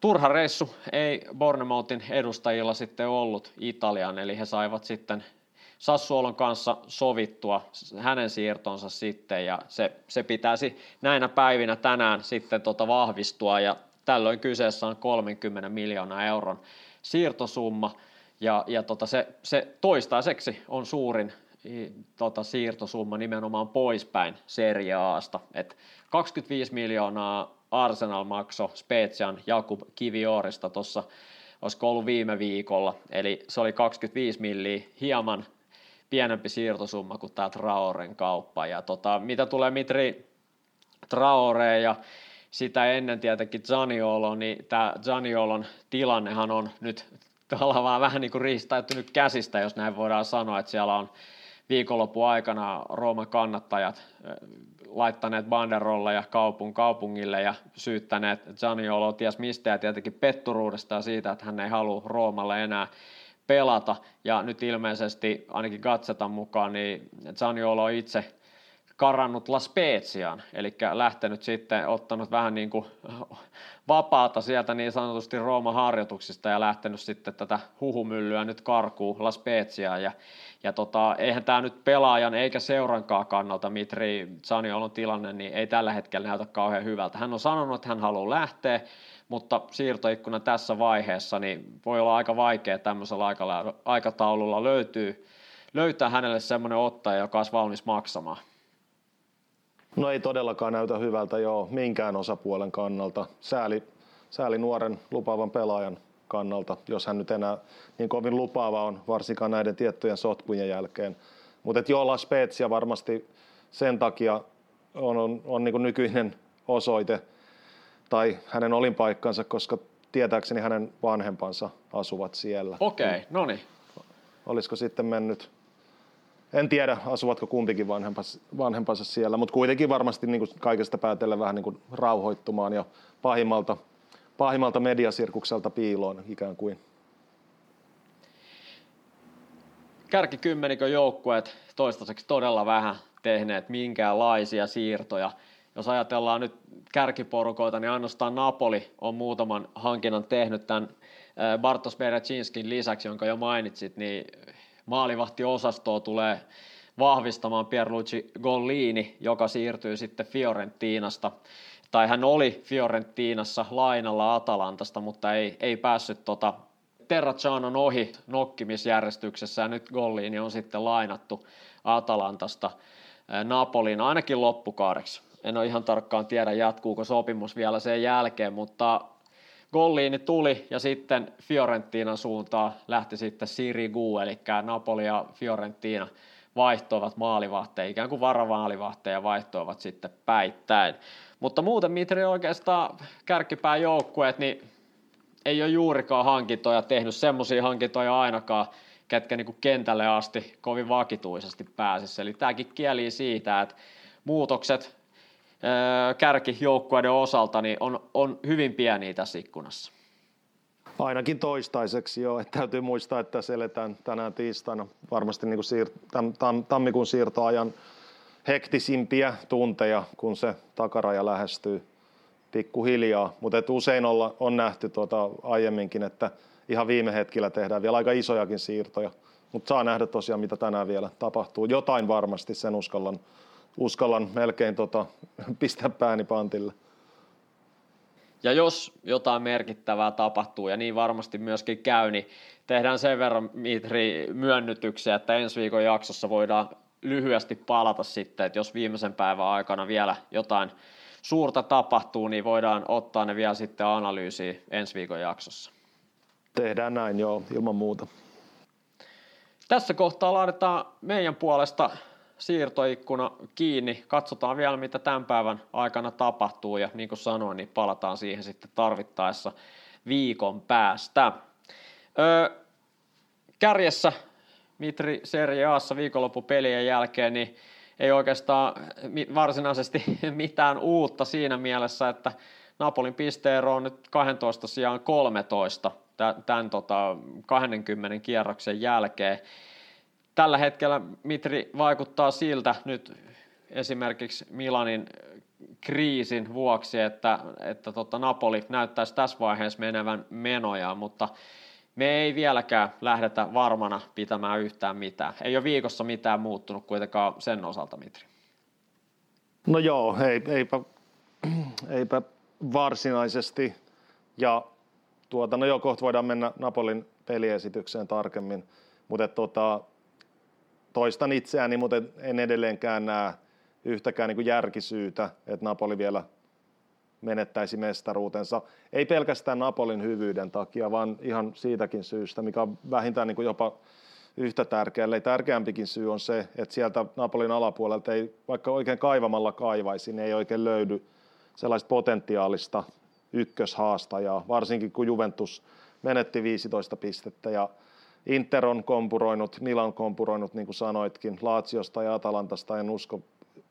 turha reissu ei Bournemouthin edustajilla sitten ollut Italian, eli he saivat sitten Sassuolon kanssa sovittua hänen siirtonsa sitten ja se, se pitäisi näinä päivinä tänään sitten tota vahvistua ja tällöin kyseessä on 30 miljoonaa euron siirtosumma ja, ja tota se, se toistaiseksi on suurin tota, siirtosumma nimenomaan poispäin Serie Aasta. Et 25 miljoonaa Arsenal makso Spezian Jakub Kiviorista tuossa, olisiko ollut viime viikolla, eli se oli 25 milliä, hieman pienempi siirtosumma kuin tämä Traoren kauppa. Ja tota, mitä tulee Mitri Traoreen ja sitä ennen tietenkin Zaniolo, niin tämä Zaniolon tilannehan on nyt tavallaan vähän niin kuin riistäytynyt käsistä, jos näin voidaan sanoa, että siellä on viikonlopun aikana Rooman kannattajat laittaneet banderolleja kaupun kaupungille ja syyttäneet Zaniolo ties mistä ja tietenkin petturuudesta ja siitä, että hän ei halua Roomalle enää pelata. Ja nyt ilmeisesti ainakin Gatsetan mukaan, niin Zaniolo itse karannut La Speziaan, eli lähtenyt sitten, ottanut vähän niin kuin vapaata sieltä niin sanotusti Rooman harjoituksista ja lähtenyt sitten tätä huhumyllyä nyt karkuu La Speziaan. Ja, ja tota, eihän tämä nyt pelaajan eikä seurankaan kannalta Mitri Zaniolon tilanne, niin ei tällä hetkellä näytä kauhean hyvältä. Hän on sanonut, että hän haluaa lähteä, mutta siirtoikkuna tässä vaiheessa niin voi olla aika vaikea tämmöisellä aikataululla löytyy, löytää hänelle semmoinen ottaja, joka olisi valmis maksamaan. No ei todellakaan näytä hyvältä joo minkään osapuolen kannalta. Sääli, sääli nuoren lupaavan pelaajan kannalta, jos hän nyt enää niin kovin lupaava on, varsinkaan näiden tiettyjen sotkujen jälkeen. Mutta joo, La Spezia varmasti sen takia on, on, on niin nykyinen osoite tai hänen olinpaikkansa, koska tietääkseni hänen vanhempansa asuvat siellä. Okei, okay, no niin. Olisiko sitten mennyt en tiedä, asuvatko kumpikin vanhempansa, vanhempansa siellä, mutta kuitenkin varmasti niin kuin kaikesta päätellen vähän niin kuin rauhoittumaan ja pahimmalta, pahimmalta mediasirkukselta piiloon ikään kuin. Kärkikymmenikön joukkueet toistaiseksi todella vähän tehneet minkäänlaisia siirtoja. Jos ajatellaan nyt kärkiporukoita, niin ainoastaan Napoli on muutaman hankinnan tehnyt tämän Bartos Berechinskin lisäksi, jonka jo mainitsit, niin maalivahtiosastoa tulee vahvistamaan Pierluigi Gollini, joka siirtyy sitten Fiorentinasta. Tai hän oli Fiorentinassa lainalla Atalantasta, mutta ei, ei päässyt tota Terracianon ohi nokkimisjärjestyksessä ja nyt Gollini on sitten lainattu Atalantasta Napolin ainakin loppukaudeksi. En ole ihan tarkkaan tiedä, jatkuuko sopimus vielä sen jälkeen, mutta Golliini tuli ja sitten Fiorentinan suuntaan lähti sitten Sirigu, eli Napoli ja Fiorentina vaihtoivat maalivahteja, ikään kuin varamaalivahteja vaihtoivat sitten päittäin. Mutta muuten Mitri oikeastaan kärkipääjoukkueet, niin ei ole juurikaan hankintoja tehnyt, semmoisia hankintoja ainakaan, ketkä niin kentälle asti kovin vakituisesti pääsisi. Eli tämäkin kieli siitä, että muutokset kärkijoukkueiden osalta niin on, on hyvin pieniä tässä ikkunassa. Ainakin toistaiseksi joo. Että täytyy muistaa, että tässä eletään tänään tiistaina varmasti niin kuin siir- tam- tam- tammikuun siirtoajan hektisimpiä tunteja, kun se takaraja lähestyy pikkuhiljaa. Mutta usein olla, on nähty tuota aiemminkin, että ihan viime hetkellä tehdään vielä aika isojakin siirtoja. Mutta saa nähdä tosiaan, mitä tänään vielä tapahtuu. Jotain varmasti sen uskallan uskallan melkein tota, pistää pääni pantille. Ja jos jotain merkittävää tapahtuu, ja niin varmasti myöskin käy, niin tehdään sen verran Mitri myönnytyksiä, että ensi viikon jaksossa voidaan lyhyesti palata sitten, että jos viimeisen päivän aikana vielä jotain suurta tapahtuu, niin voidaan ottaa ne vielä sitten analyysiin ensi viikon jaksossa. Tehdään näin, joo, ilman muuta. Tässä kohtaa laitetaan meidän puolesta siirtoikkuna kiinni. Katsotaan vielä, mitä tämän päivän aikana tapahtuu ja niin kuin sanoin, niin palataan siihen sitten tarvittaessa viikon päästä. Öö, kärjessä Mitri Serie Aassa viikonloppupelien jälkeen, niin ei oikeastaan varsinaisesti mitään uutta siinä mielessä, että Napolin pisteero on nyt 12 sijaan 13 tämän tota 20 kierroksen jälkeen. Tällä hetkellä Mitri vaikuttaa siltä nyt esimerkiksi Milanin kriisin vuoksi, että, että tota Napoli näyttäisi tässä vaiheessa menevän menojaan, mutta me ei vieläkään lähdetä varmana pitämään yhtään mitään. Ei ole viikossa mitään muuttunut kuitenkaan sen osalta, Mitri. No joo, ei, eipä, eipä varsinaisesti. Ja tuota, no joo, kohta voidaan mennä Napolin peliesitykseen tarkemmin, mutta tota, toistan itseäni, mutta en edelleenkään näe yhtäkään niin kuin järkisyytä, että Napoli vielä menettäisi mestaruutensa. Ei pelkästään Napolin hyvyyden takia, vaan ihan siitäkin syystä, mikä on vähintään niin kuin jopa yhtä tärkeä, eli tärkeämpikin syy on se, että sieltä Napolin alapuolelta ei, vaikka oikein kaivamalla kaivaisi, niin ei oikein löydy sellaista potentiaalista ykköshaastajaa, varsinkin kun Juventus menetti 15 pistettä ja Inter on kompuroinut, Milan kompuroinut, niin kuin sanoitkin, Laatsiosta ja Atalantasta en usko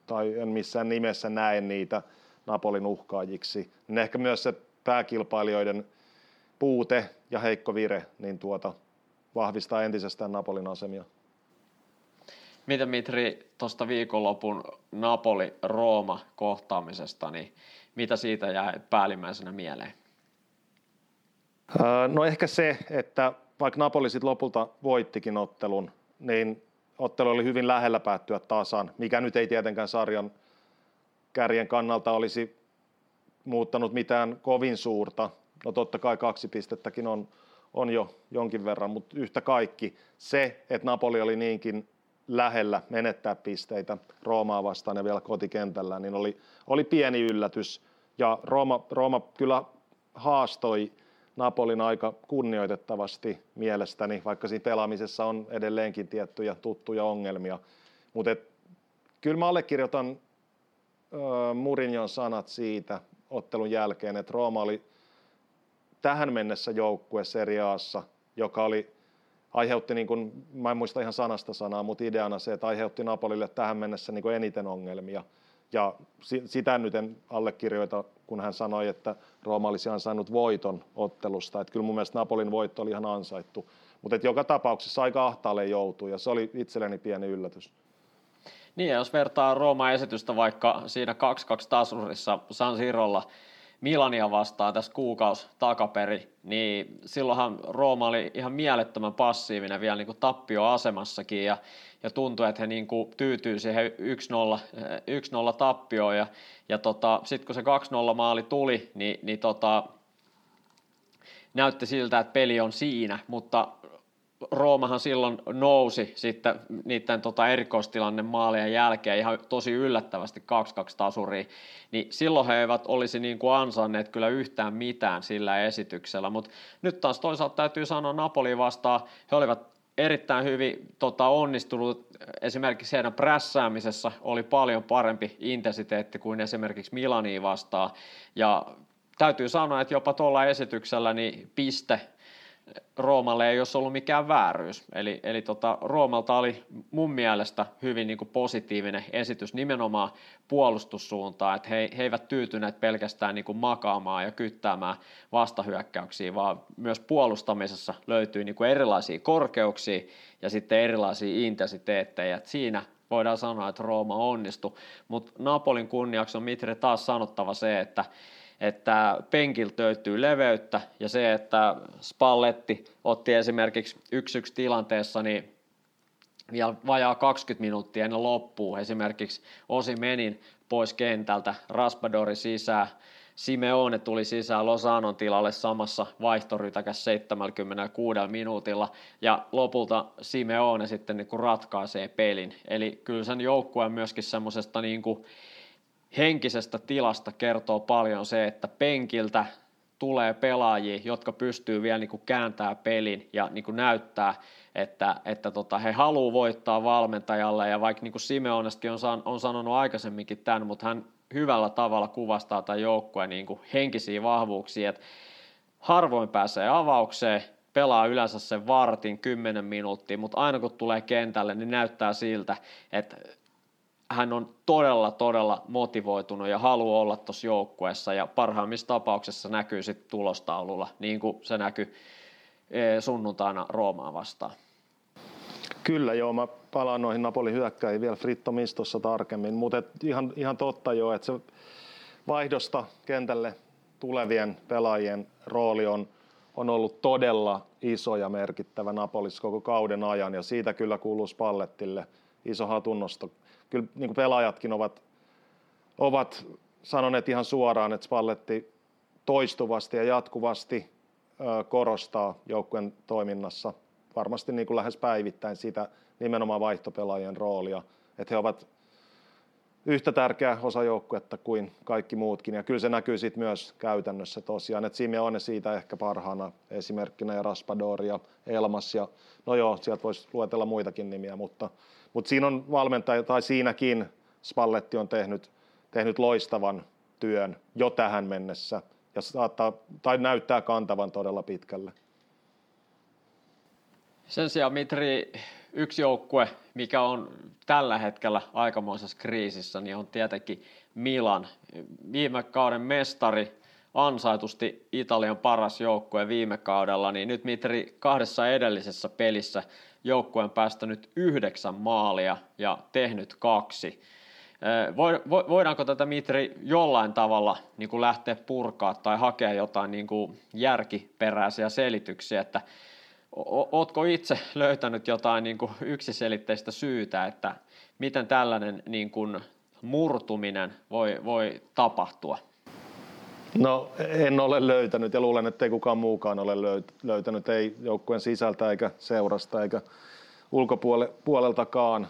tai en missään nimessä näe niitä Napolin uhkaajiksi. Niin ehkä myös se pääkilpailijoiden puute ja heikko vire niin tuota, vahvistaa entisestään Napolin asemia. Miten Mitri tuosta viikonlopun Napoli-Rooma kohtaamisesta, niin mitä siitä jäi päällimmäisenä mieleen? No ehkä se, että vaikka Napoli sitten lopulta voittikin ottelun, niin ottelu oli hyvin lähellä päättyä tasan, mikä nyt ei tietenkään sarjan kärjen kannalta olisi muuttanut mitään kovin suurta. No totta kai kaksi pistettäkin on, on jo jonkin verran, mutta yhtä kaikki se, että Napoli oli niinkin lähellä menettää pisteitä Roomaa vastaan ja vielä kotikentällä, niin oli, oli pieni yllätys. Ja Rooma, Rooma kyllä haastoi Napolin aika kunnioitettavasti mielestäni, vaikka siinä pelaamisessa on edelleenkin tiettyjä tuttuja ongelmia. Mutta kyllä mä allekirjoitan äh, Murinjon sanat siitä ottelun jälkeen, että Rooma oli tähän mennessä joukkue seriaassa, joka oli, aiheutti, niin kuin, mä en muista ihan sanasta sanaa, mutta ideana se, että aiheutti Napolille tähän mennessä niin eniten ongelmia. Ja sitä nyt en allekirjoita, kun hän sanoi, että Rooma olisi ansainnut voiton ottelusta. Että kyllä mun mielestä Napolin voitto oli ihan ansaittu. Mutta joka tapauksessa aika ahtaalle joutui ja se oli itselleni pieni yllätys. Niin, jos vertaa Rooman esitystä vaikka siinä 2-2 tasurissa San Sirolla Milania vastaan tässä kuukausi takaperi, niin silloinhan Rooma oli ihan mielettömän passiivinen vielä niin kuin tappioasemassakin ja ja tuntui, että he niin kuin tyytyy siihen 1-0, 1-0 tappioon ja, ja tota, sitten kun se 2-0 maali tuli, niin, niin tota, näytti siltä, että peli on siinä, mutta Roomahan silloin nousi sitten niiden tota erikoistilanne maalien jälkeen ihan tosi yllättävästi 2-2 tasuriin, niin silloin he eivät olisi niin kuin ansanneet kyllä yhtään mitään sillä esityksellä, mutta nyt taas toisaalta täytyy sanoa Napoli vastaan, he olivat erittäin hyvin tota, onnistunut. Esimerkiksi heidän prässäämisessä oli paljon parempi intensiteetti kuin esimerkiksi Milaniin vastaan. Ja täytyy sanoa, että jopa tuolla esityksellä niin piste Roomalle ei olisi ollut mikään vääryys. Eli, eli tota, Roomalta oli mun mielestä hyvin niin kuin positiivinen esitys nimenomaan puolustussuuntaan, että he, he eivät tyytyneet pelkästään niin kuin makaamaan ja kyttäämään vastahyökkäyksiä, vaan myös puolustamisessa löytyy niin kuin erilaisia korkeuksia ja sitten erilaisia intensiteettejä. Et siinä voidaan sanoa, että Rooma onnistui, mutta Napolin kunniaksi on Mitre taas sanottava se, että että penkiltä löytyy leveyttä ja se, että Spalletti otti esimerkiksi yksi yksi tilanteessa niin vielä vajaa 20 minuuttia ennen loppuu. Esimerkiksi Osi Menin pois kentältä, Raspadori sisään, Simeone tuli sisään Losanon tilalle samassa vaihtorytäkässä 76 minuutilla ja lopulta Simeone sitten niin kuin ratkaisee pelin. Eli kyllä sen joukkueen myöskin semmoisesta niin kuin henkisestä tilasta kertoo paljon se, että penkiltä tulee pelaajia, jotka pystyy vielä niin kuin kääntää pelin ja niin kuin näyttää, että, että tota, he haluaa voittaa valmentajalle. Ja vaikka niin kuin Simeonestakin on, san, on sanonut aikaisemminkin tämän, mutta hän hyvällä tavalla kuvastaa tämän joukkueen niin kuin henkisiä vahvuuksia, että harvoin pääsee avaukseen, pelaa yleensä sen vartin 10 minuuttia, mutta aina kun tulee kentälle, niin näyttää siltä, että hän on todella, todella motivoitunut ja haluaa olla tuossa joukkueessa ja parhaimmissa tapauksessa näkyy sitten tulostaululla, niin kuin se näkyy e, sunnuntaina Roomaa vastaan. Kyllä joo, mä palaan noihin Napolin hyökkäjiin vielä Fritto Mistossa tarkemmin, mutta ihan, ihan totta joo, että se vaihdosta kentälle tulevien pelaajien rooli on, on ollut todella iso ja merkittävä Napolis koko kauden ajan ja siitä kyllä kuuluu Spallettille iso hatunnosto. Kyllä niin pelaajatkin ovat, ovat sanoneet ihan suoraan, että Spalletti toistuvasti ja jatkuvasti korostaa joukkueen toiminnassa varmasti niin kuin lähes päivittäin sitä nimenomaan vaihtopelaajien roolia, että he ovat yhtä tärkeä osa joukkuetta kuin kaikki muutkin. Ja kyllä se näkyy sitten myös käytännössä tosiaan, että Simeone siitä ehkä parhaana esimerkkinä ja Raspador ja Elmas ja no joo, sieltä voisi luetella muitakin nimiä, mutta, mutta siinä on valmentaja, tai siinäkin Spalletti on tehnyt, tehnyt loistavan työn jo tähän mennessä ja saattaa, tai näyttää kantavan todella pitkälle. Sen sijaan Mitri, yksi joukkue, mikä on tällä hetkellä aikamoisessa kriisissä, niin on tietenkin Milan. Viime kauden mestari, ansaitusti Italian paras joukkue viime kaudella, niin nyt Mitri kahdessa edellisessä pelissä joukkueen päästänyt yhdeksän maalia ja tehnyt kaksi. Voidaanko tätä Mitri jollain tavalla niin kuin lähteä purkaa tai hakea jotain niin kuin järkiperäisiä selityksiä, että Oletko itse löytänyt jotain niin kuin yksiselitteistä syytä, että miten tällainen niin kuin murtuminen voi, voi tapahtua? No en ole löytänyt ja luulen, että ei kukaan muukaan ole löytänyt, ei joukkueen sisältä eikä seurasta eikä ulkopuoleltakaan.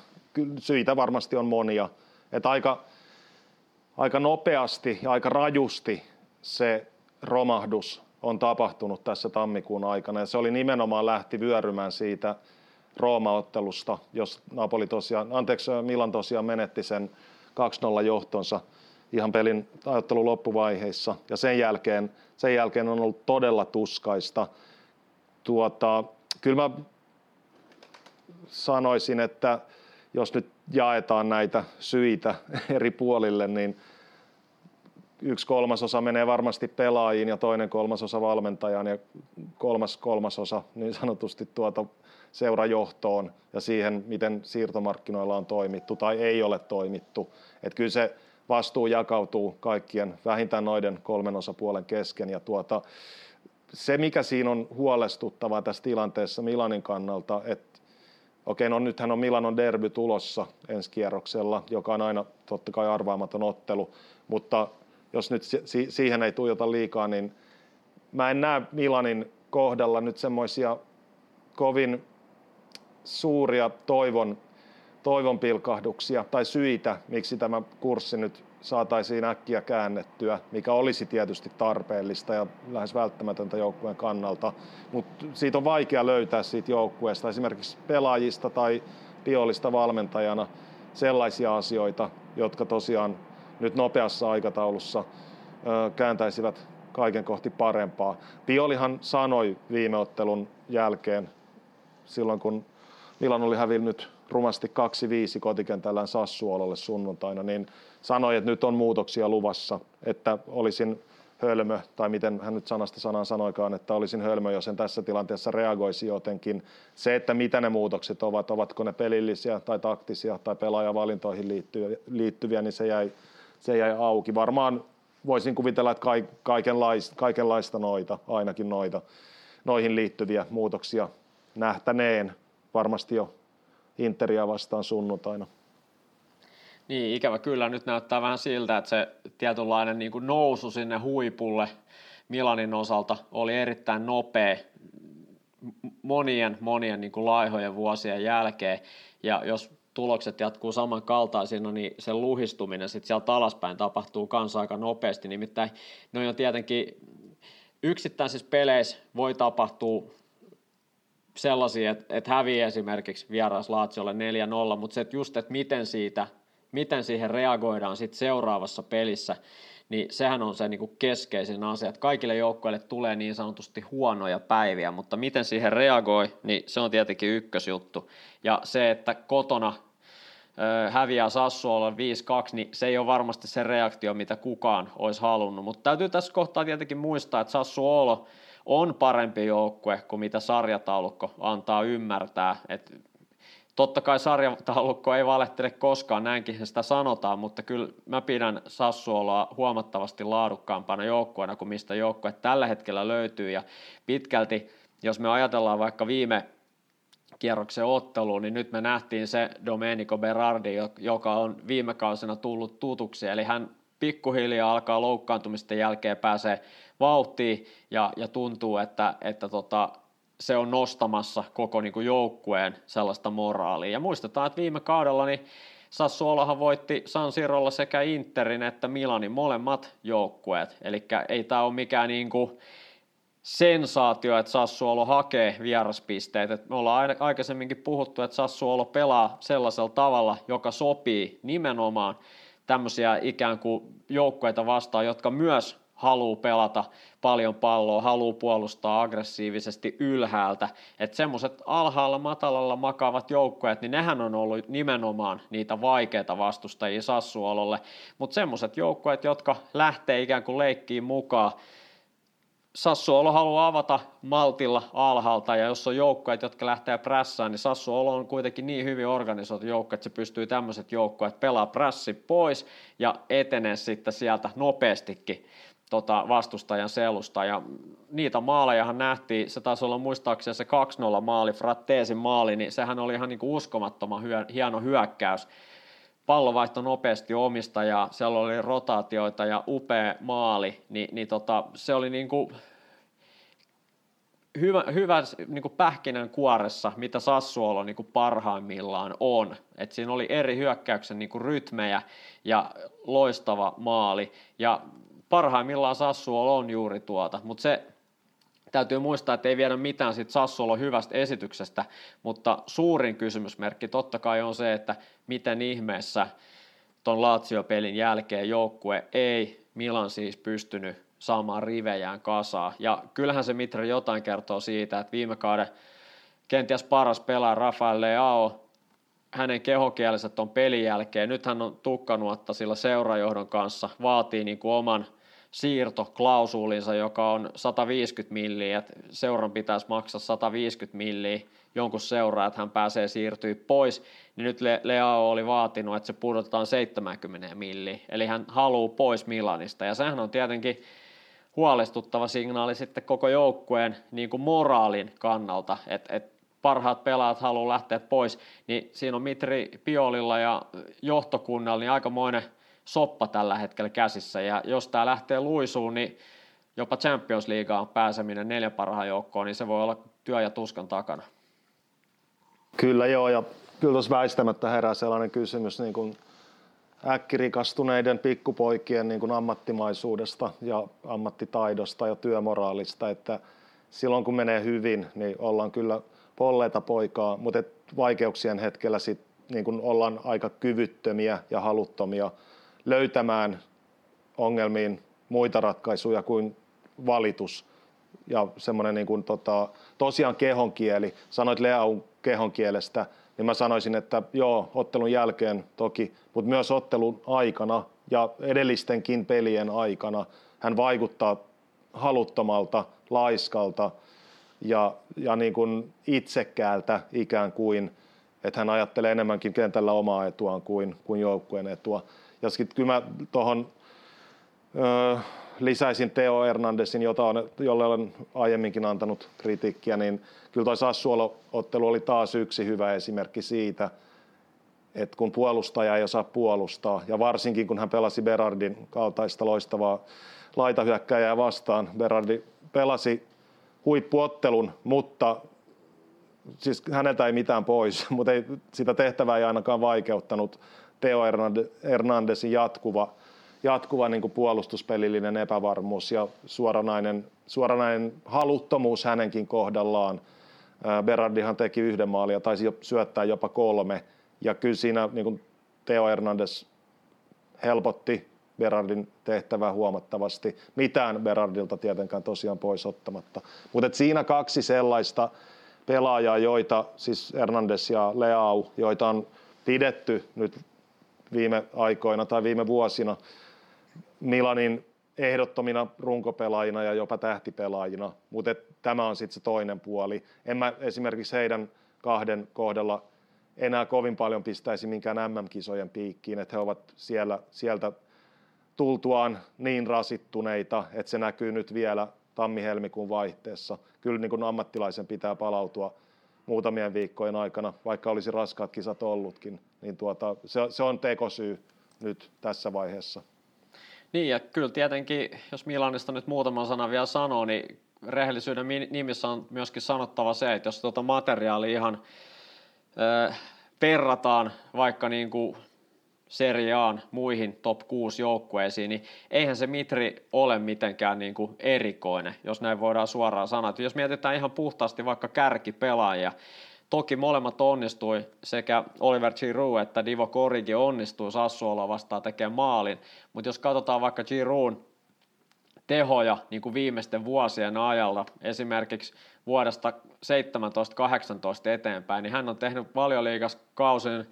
Syitä varmasti on monia. Että aika, aika nopeasti ja aika rajusti se romahdus on tapahtunut tässä tammikuun aikana. Ja se oli nimenomaan lähti vyörymään siitä Rooma-ottelusta, jos Napoli tosiaan, anteeksi, Milan tosiaan menetti sen 2-0 johtonsa ihan pelin ajattelun loppuvaiheissa. Ja sen jälkeen, sen jälkeen on ollut todella tuskaista. Tuota, kyllä mä sanoisin, että jos nyt jaetaan näitä syitä eri puolille, niin – yksi kolmasosa menee varmasti pelaajiin ja toinen kolmasosa valmentajaan ja kolmas kolmasosa niin sanotusti tuota seurajohtoon ja siihen, miten siirtomarkkinoilla on toimittu tai ei ole toimittu. Että kyllä se vastuu jakautuu kaikkien vähintään noiden kolmen osapuolen kesken ja tuota, se, mikä siinä on huolestuttavaa tässä tilanteessa Milanin kannalta, että okei, no nythän on Milanon derby tulossa ensi kierroksella, joka on aina totta kai arvaamaton ottelu, mutta jos nyt siihen ei tuijota liikaa, niin mä en näe Milanin kohdalla nyt semmoisia kovin suuria toivon, toivon pilkahduksia tai syitä, miksi tämä kurssi nyt saataisiin äkkiä käännettyä, mikä olisi tietysti tarpeellista ja lähes välttämätöntä joukkueen kannalta. Mutta siitä on vaikea löytää siitä joukkueesta, esimerkiksi pelaajista tai Piolista valmentajana, sellaisia asioita, jotka tosiaan nyt nopeassa aikataulussa kääntäisivät kaiken kohti parempaa. Piolihan sanoi viime ottelun jälkeen, silloin kun Milan oli hävinnyt rumasti 2-5 kotikentällään Sassuololle sunnuntaina, niin sanoi, että nyt on muutoksia luvassa, että olisin hölmö, tai miten hän nyt sanasta sanaan sanoikaan, että olisin hölmö, jos en tässä tilanteessa reagoisi jotenkin. Se, että mitä ne muutokset ovat, ovatko ne pelillisiä tai taktisia tai pelaajavalintoihin liittyviä, niin se jäi se jäi auki. Varmaan voisin kuvitella, että kaikenlaista, kaikenlaista noita, ainakin noita, noihin liittyviä muutoksia nähtäneen varmasti jo Interia vastaan sunnuntaina. Niin, ikävä kyllä. Nyt näyttää vähän siltä, että se tietynlainen niin kuin nousu sinne huipulle Milanin osalta oli erittäin nopea monien, monien niin kuin laihojen vuosien jälkeen. Ja jos tulokset jatkuu samankaltaisina, niin se luhistuminen sitten sieltä alaspäin tapahtuu kanssa aika nopeasti. Nimittäin ne on tietenkin yksittäisissä peleissä voi tapahtua sellaisia, että, että hävii esimerkiksi vieras Laatsiolle 4-0, mutta se, että just, että miten, siitä, miten siihen reagoidaan sitten seuraavassa pelissä, niin sehän on se niin kuin keskeisin asia, että kaikille joukkoille tulee niin sanotusti huonoja päiviä, mutta miten siihen reagoi, niin se on tietenkin ykkösjuttu. Ja se, että kotona häviää Sassuolle 5-2, niin se ei ole varmasti se reaktio, mitä kukaan olisi halunnut. Mutta täytyy tässä kohtaa tietenkin muistaa, että Sassuolo on parempi joukkue kuin mitä sarjataulukko antaa ymmärtää. Et totta kai sarjataulukko ei valehtele koskaan, näinkin sitä sanotaan, mutta kyllä mä pidän Sassuoloa huomattavasti laadukkaampana joukkueena kuin mistä joukkue tällä hetkellä löytyy. Ja pitkälti, jos me ajatellaan vaikka viime kierroksen otteluun, niin nyt me nähtiin se Domenico Berardi, joka on viime kausina tullut tutuksi, eli hän pikkuhiljaa alkaa loukkaantumisten jälkeen pääsee vauhtiin ja, ja tuntuu, että, että tota, se on nostamassa koko niin kuin joukkueen sellaista moraalia. Ja muistetaan, että viime kaudella niin Sassuolohan voitti San Sirolla sekä Interin että Milanin molemmat joukkueet. Eli ei tämä ole mikään niin kuin sensaatio, että Sassuolo hakee vieraspisteitä. me ollaan aikaisemminkin puhuttu, että Sassuolo pelaa sellaisella tavalla, joka sopii nimenomaan tämmöisiä ikään kuin joukkueita vastaan, jotka myös haluaa pelata paljon palloa, haluaa puolustaa aggressiivisesti ylhäältä. Että semmoiset alhaalla, matalalla makaavat joukkueet, niin nehän on ollut nimenomaan niitä vaikeita vastustajia Sassuololle. Mutta semmoiset joukkueet, jotka lähtee ikään kuin leikkiin mukaan, Sassuolo haluaa avata maltilla alhaalta ja jos on joukkueet, jotka lähtee prässään, niin Sassuolo on kuitenkin niin hyvin organisoitu joukko, että se pystyy tämmöiset joukkueet pelaa prässi pois ja etenee sitten sieltä nopeastikin tota, vastustajan selusta. Ja niitä maalejahan nähtiin, se taisi olla muistaakseni se 2-0 maali, Fratteesin maali, niin sehän oli ihan niin kuin uskomattoman hyö, hieno hyökkäys. Pallo vaihtoi nopeasti omista ja siellä oli rotaatioita ja upea maali, niin, niin tota, se oli niin kuin hyvä, hyvä niin kuin pähkinän kuoressa, mitä Sassuolo niin kuin parhaimmillaan on. Et siinä oli eri hyökkäyksen niin kuin rytmejä ja loistava maali. Ja parhaimmillaan Sassuolo on juuri tuota, mutta se täytyy muistaa, että ei viedä mitään siitä Sassuolon hyvästä esityksestä, mutta suurin kysymysmerkki totta kai on se, että miten ihmeessä ton Lazio-pelin jälkeen joukkue ei Milan siis pystynyt saamaan rivejään kasaa. Ja kyllähän se Mitri jotain kertoo siitä, että viime kauden kenties paras pelaaja Rafael Leao, hänen kehokieliset on pelin jälkeen. Nyt hän on tukkanuotta sillä seurajohdon kanssa, vaatii niin kuin oman – siirtoklausuulinsa, joka on 150 milliä, että seuran pitäisi maksaa 150 milliä jonkun seuraa, että hän pääsee siirtyä pois, niin nyt Leao oli vaatinut, että se pudotetaan 70 milliä, eli hän haluaa pois Milanista, ja sehän on tietenkin huolestuttava signaali sitten koko joukkueen niin kuin moraalin kannalta, että et parhaat pelaajat haluaa lähteä pois, niin siinä on Mitri Piolilla ja johtokunnalla niin aikamoinen soppa tällä hetkellä käsissä, ja jos tämä lähtee luisuun, niin jopa Champions Leagueaan pääseminen neljä parhaan joukkoon, niin se voi olla työ ja tuskan takana. Kyllä joo, ja kyllä tuossa väistämättä herää sellainen kysymys niin kuin äkkirikastuneiden pikkupoikien niin kuin ammattimaisuudesta ja ammattitaidosta ja työmoraalista, että silloin kun menee hyvin, niin ollaan kyllä polleita poikaa, mutta vaikeuksien hetkellä sit, niin kuin ollaan aika kyvyttömiä ja haluttomia – löytämään ongelmiin muita ratkaisuja kuin valitus ja semmoinen niin kuin tota, tosiaan kehonkieli. Sanoit Leaun kehonkielestä, niin mä sanoisin, että joo, ottelun jälkeen toki, mutta myös ottelun aikana ja edellistenkin pelien aikana hän vaikuttaa haluttomalta, laiskalta ja, ja niin kuin itsekkäältä ikään kuin, että hän ajattelee enemmänkin kentällä omaa etuaan kuin, kuin joukkueen etua. Ja sitten kyllä mä tuohon lisäisin Teo Hernandezin, jota on, jolle olen aiemminkin antanut kritiikkiä, niin kyllä tuo Sassuolo-ottelu oli taas yksi hyvä esimerkki siitä, että kun puolustaja ei osaa puolustaa, ja varsinkin kun hän pelasi Berardin kaltaista loistavaa laitahyökkäjää vastaan, Berardi pelasi huippuottelun, mutta siis häneltä ei mitään pois, mutta ei, sitä tehtävää ei ainakaan vaikeuttanut Teo Hernandezin jatkuva, jatkuva niin kuin puolustuspelillinen epävarmuus ja suoranainen, suoranainen haluttomuus hänenkin kohdallaan. Berardihan teki yhden maalin ja taisi syöttää jopa kolme. Ja kyllä siinä niin kuin Teo Hernandez helpotti Berardin tehtävää huomattavasti. Mitään Berardilta tietenkään tosiaan pois ottamatta. Mutta siinä kaksi sellaista pelaajaa, joita, siis Hernandez ja Leao, joita on pidetty nyt viime aikoina tai viime vuosina Milanin ehdottomina runkopelaajina ja jopa tähtipelaajina, mutta tämä on sitten se toinen puoli. En mä esimerkiksi heidän kahden kohdalla enää kovin paljon pistäisi minkään MM-kisojen piikkiin, että he ovat siellä, sieltä tultuaan niin rasittuneita, että se näkyy nyt vielä tammi-helmikuun vaihteessa. Kyllä niin kuin ammattilaisen pitää palautua muutamien viikkojen aikana, vaikka olisi raskaat kisat ollutkin, niin tuota, se, se on tekosyy nyt tässä vaiheessa. Niin ja kyllä tietenkin, jos Milanista nyt muutaman sanan vielä sanoo, niin rehellisyyden nimissä on myöskin sanottava se, että jos tuota materiaalia ihan ö, perrataan vaikka niin kuin seriaan muihin top 6 joukkueisiin, niin eihän se Mitri ole mitenkään niin kuin erikoinen, jos näin voidaan suoraan sanoa. Että jos mietitään ihan puhtaasti vaikka kärkipelaajia, toki molemmat onnistui, sekä Oliver Giroud että Divo Korigi onnistui Sassuola vastaan tekemään maalin, mutta jos katsotaan vaikka Giroud tehoja niin kuin viimeisten vuosien ajalla, esimerkiksi vuodesta 17-18 eteenpäin, niin hän on tehnyt valioliigas kausin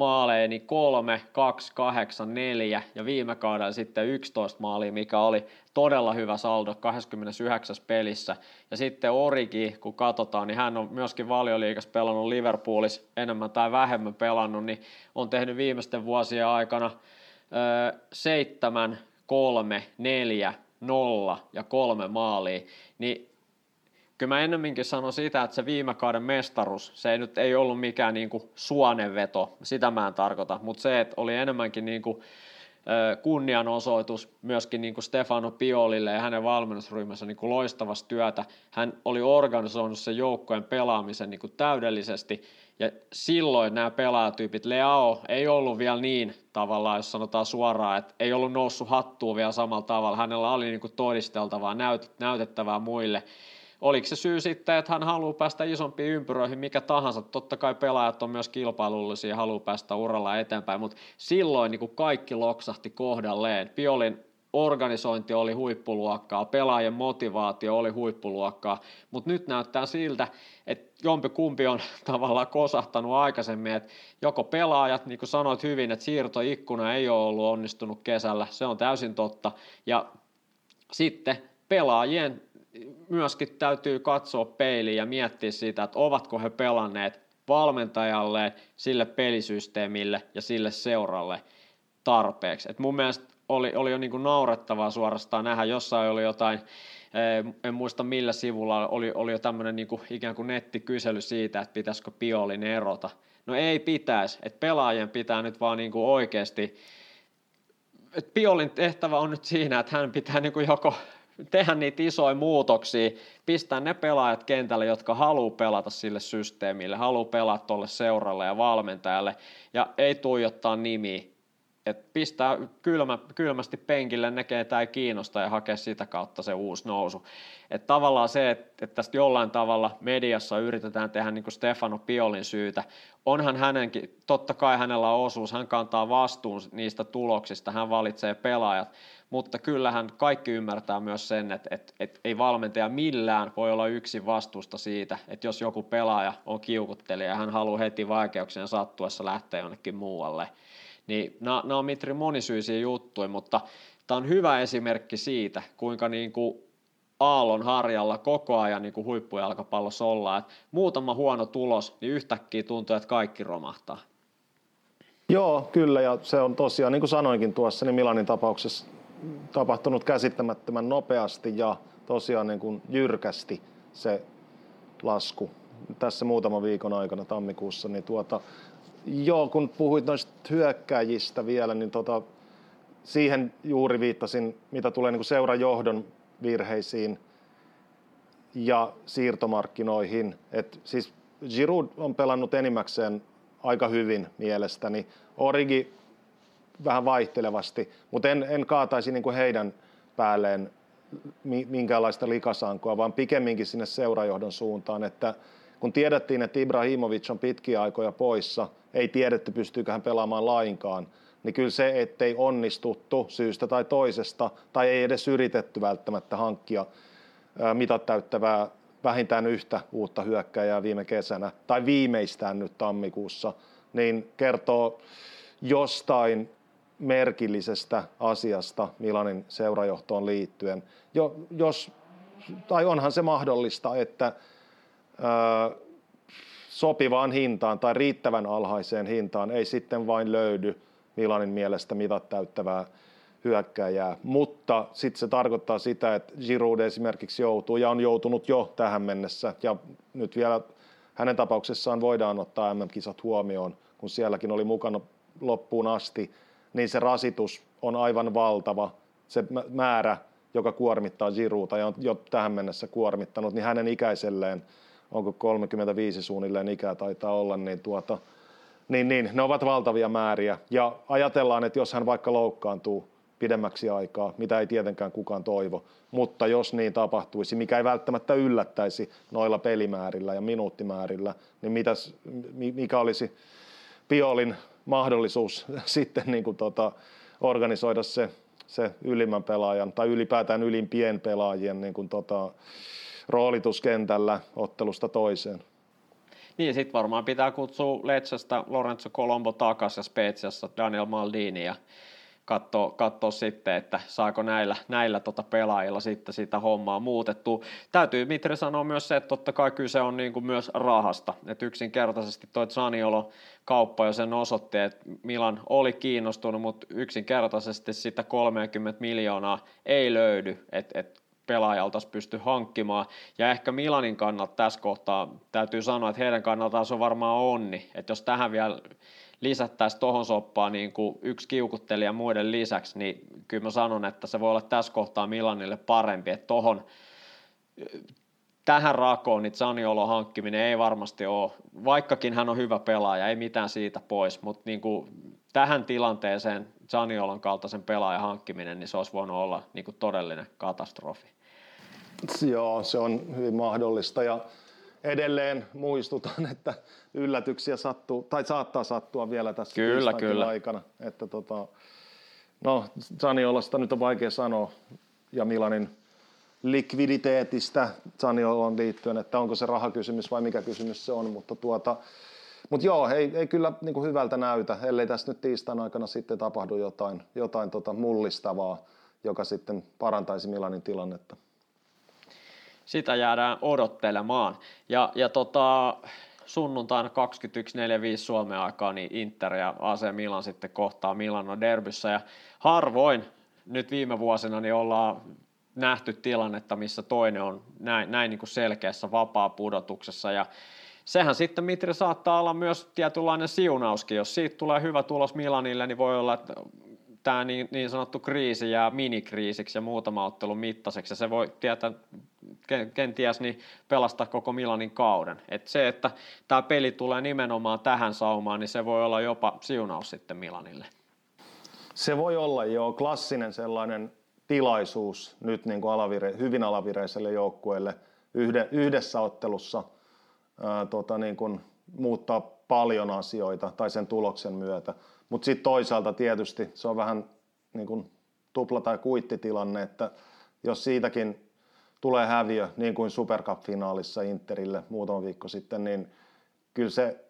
maaleja 3, 2, 8, 4 ja viime kaudella sitten 11 maalia, mikä oli todella hyvä saldo 29 pelissä. Ja sitten Origi, kun katsotaan, niin hän on myöskin valioliigas pelannut Liverpoolissa enemmän tai vähemmän pelannut, niin on tehnyt viimeisten vuosien aikana 7, 3, 4, 0 ja kolme maalia, niin kyllä mä ennemminkin sanon sitä, että se viime kauden mestaruus, se ei nyt ei ollut mikään niin kuin suonenveto, sitä mä en tarkoita, mutta se, että oli enemmänkin niin kuin kunnianosoitus myöskin niin kuin Stefano Piolille ja hänen valmennusryhmänsä niin loistavasta työtä. Hän oli organisoinut sen joukkojen pelaamisen niin kuin täydellisesti ja silloin nämä pelaajatyypit, Leao ei ollut vielä niin tavallaan, jos sanotaan suoraan, että ei ollut noussut hattuun vielä samalla tavalla. Hänellä oli niin kuin todisteltavaa, näyt, näytettävää muille oliko se syy sitten, että hän haluaa päästä isompiin ympyröihin, mikä tahansa. Totta kai pelaajat on myös kilpailullisia ja haluaa päästä uralla eteenpäin, mutta silloin niin kuin kaikki loksahti kohdalleen. Piolin organisointi oli huippuluokkaa, pelaajien motivaatio oli huippuluokkaa, mutta nyt näyttää siltä, että jompi kumpi on tavallaan kosahtanut aikaisemmin, että joko pelaajat, niin kuin sanoit hyvin, että siirtoikkuna ei ole ollut onnistunut kesällä, se on täysin totta, ja sitten pelaajien myöskin täytyy katsoa peiliin ja miettiä sitä, että ovatko he pelanneet valmentajalle, sille pelisysteemille ja sille seuralle tarpeeksi. Et mun mielestä oli, oli jo niin kuin naurettavaa suorastaan nähdä, jossain oli jotain, eh, en muista millä sivulla, oli, oli jo tämmöinen niin kuin ikään kuin nettikysely siitä, että pitäisikö Piolin erota. No ei pitäisi, että pelaajien pitää nyt vaan niin kuin oikeasti, että Piolin tehtävä on nyt siinä, että hän pitää niin kuin joko tehdä niitä isoja muutoksia, pistää ne pelaajat kentälle, jotka haluaa pelata sille systeemille, haluaa pelata tuolle seuralle ja valmentajalle, ja ei tuijottaa nimiä. Et pistää kylmä, kylmästi penkille ne, ketä ei kiinnosta ja hakea sitä kautta se uusi nousu. Et tavallaan se, että et tästä jollain tavalla mediassa yritetään tehdä niin kuin Stefano Piolin syytä, onhan hänenkin, totta kai hänellä on osuus, hän kantaa vastuun niistä tuloksista, hän valitsee pelaajat, mutta kyllähän kaikki ymmärtää myös sen, että, että, että ei valmentaja millään voi olla yksin vastuusta siitä, että jos joku pelaaja on kiukuttelija ja hän haluaa heti vaikeuksien sattuessa lähteä jonnekin muualle, niin nämä, nämä on Mitri monisyisiä juttuja, mutta tämä on hyvä esimerkki siitä, kuinka niin kuin aallon harjalla koko ajan niin huippujalkapallossa ollaan. Että muutama huono tulos, niin yhtäkkiä tuntuu, että kaikki romahtaa. Joo, kyllä, ja se on tosiaan, niin kuin sanoinkin tuossa, niin Milanin tapauksessa tapahtunut käsittämättömän nopeasti ja tosiaan niin kuin jyrkästi se lasku tässä muutama viikon aikana tammikuussa. Niin tuota, joo, kun puhuit noista hyökkäjistä vielä, niin tota, siihen juuri viittasin, mitä tulee niin seuran johdon virheisiin ja siirtomarkkinoihin. Et siis Giroud on pelannut enimmäkseen aika hyvin mielestäni. Origi vähän vaihtelevasti, mutta en, en kaataisi niin kuin heidän päälleen minkäänlaista likasankoa, vaan pikemminkin sinne seurajohdon suuntaan, että kun tiedettiin, että Ibrahimovic on pitkiä aikoja poissa, ei tiedetty pystyykö hän pelaamaan lainkaan, niin kyllä se, ettei onnistuttu syystä tai toisesta, tai ei edes yritetty välttämättä hankkia mitat täyttävää vähintään yhtä uutta hyökkäjää viime kesänä, tai viimeistään nyt tammikuussa, niin kertoo jostain merkillisestä asiasta Milanin seurajohtoon liittyen. Jo, jos, tai onhan se mahdollista, että ää, sopivaan hintaan tai riittävän alhaiseen hintaan ei sitten vain löydy Milanin mielestä mitat täyttävää hyökkääjää, mutta sitten se tarkoittaa sitä, että Giroud esimerkiksi joutuu ja on joutunut jo tähän mennessä ja nyt vielä hänen tapauksessaan voidaan ottaa MM-kisat huomioon, kun sielläkin oli mukana loppuun asti, niin se rasitus on aivan valtava. Se määrä, joka kuormittaa Girouta ja on jo tähän mennessä kuormittanut, niin hänen ikäiselleen, onko 35 suunnilleen ikää taitaa olla, niin, tuota, niin, niin ne ovat valtavia määriä. Ja ajatellaan, että jos hän vaikka loukkaantuu pidemmäksi aikaa, mitä ei tietenkään kukaan toivo, mutta jos niin tapahtuisi, mikä ei välttämättä yllättäisi noilla pelimäärillä ja minuuttimäärillä, niin mitäs, mikä olisi Piolin mahdollisuus sitten niin kuin tota, organisoida se, se ylimmän pelaajan tai ylipäätään ylimpien pelaajien niin kuin tota, roolituskentällä ottelusta toiseen. Niin, sitten varmaan pitää kutsua Letsästä Lorenzo Colombo takaisin ja Spetsiassa Daniel Maldini ja katsoa, katsoa sitten, että saako näillä, näillä tota pelaajilla sitten sitä hommaa muutettua. Täytyy Mitri sanoa myös se, että totta kai kyse on niin kuin myös rahasta. Että yksinkertaisesti toi Zaniolo kauppa jo sen osoitti, että Milan oli kiinnostunut, mutta yksinkertaisesti sitä 30 miljoonaa ei löydy, että et pelaajalta pysty hankkimaan. Ja ehkä Milanin kannalta tässä kohtaa täytyy sanoa, että heidän kannaltaan se on varmaan onni, että jos tähän vielä lisättäisiin tuohon soppaan niin kuin yksi kiukuttelija muiden lisäksi, niin kyllä mä sanon, että se voi olla tässä kohtaa Milanille parempi, että tohon, tähän rakoon niin Zaniolon hankkiminen ei varmasti ole, vaikkakin hän on hyvä pelaaja, ei mitään siitä pois, mutta niin kuin tähän tilanteeseen Zaniolon kaltaisen pelaajan hankkiminen, niin se olisi voinut olla niin kuin todellinen katastrofi. Joo, se on hyvin mahdollista ja edelleen muistutan, että yllätyksiä sattuu, tai saattaa sattua vielä tässä kyllä, kyllä. aikana. Että tota, no, Zaniolasta nyt on vaikea sanoa, ja Milanin likviditeetistä Zaniolon liittyen, että onko se rahakysymys vai mikä kysymys se on, mutta tuota, mutta joo, ei, ei kyllä niin kuin hyvältä näytä, ellei tässä nyt tiistain aikana sitten tapahdu jotain, jotain tota mullistavaa, joka sitten parantaisi Milanin tilannetta sitä jäädään odottelemaan. Ja, ja tota, sunnuntaina 21.45 Suomen aikaa, niin Inter ja AC Milan sitten kohtaa Milano derbyssä. Ja harvoin nyt viime vuosina niin ollaan nähty tilannetta, missä toinen on näin, näin niin kuin selkeässä vapaa pudotuksessa. Ja sehän sitten Mitri saattaa olla myös tietynlainen siunauskin. Jos siitä tulee hyvä tulos Milanille, niin voi olla, että tämä niin, niin sanottu kriisi jää minikriisiksi ja muutama ottelun mittaiseksi. Ja se voi tietää, kenties niin pelastaa koko Milanin kauden. Et se, että tämä peli tulee nimenomaan tähän saumaan, niin se voi olla jopa siunaus sitten Milanille. Se voi olla jo klassinen sellainen tilaisuus nyt niin kuin alavire, hyvin alavireiselle joukkueelle yhde, yhdessä ottelussa ää, tota niin kuin muuttaa paljon asioita tai sen tuloksen myötä. Mutta sitten toisaalta tietysti se on vähän niin kuin tupla- tai kuittitilanne, että jos siitäkin tulee häviö, niin kuin Supercup-finaalissa Interille muutama viikko sitten, niin kyllä se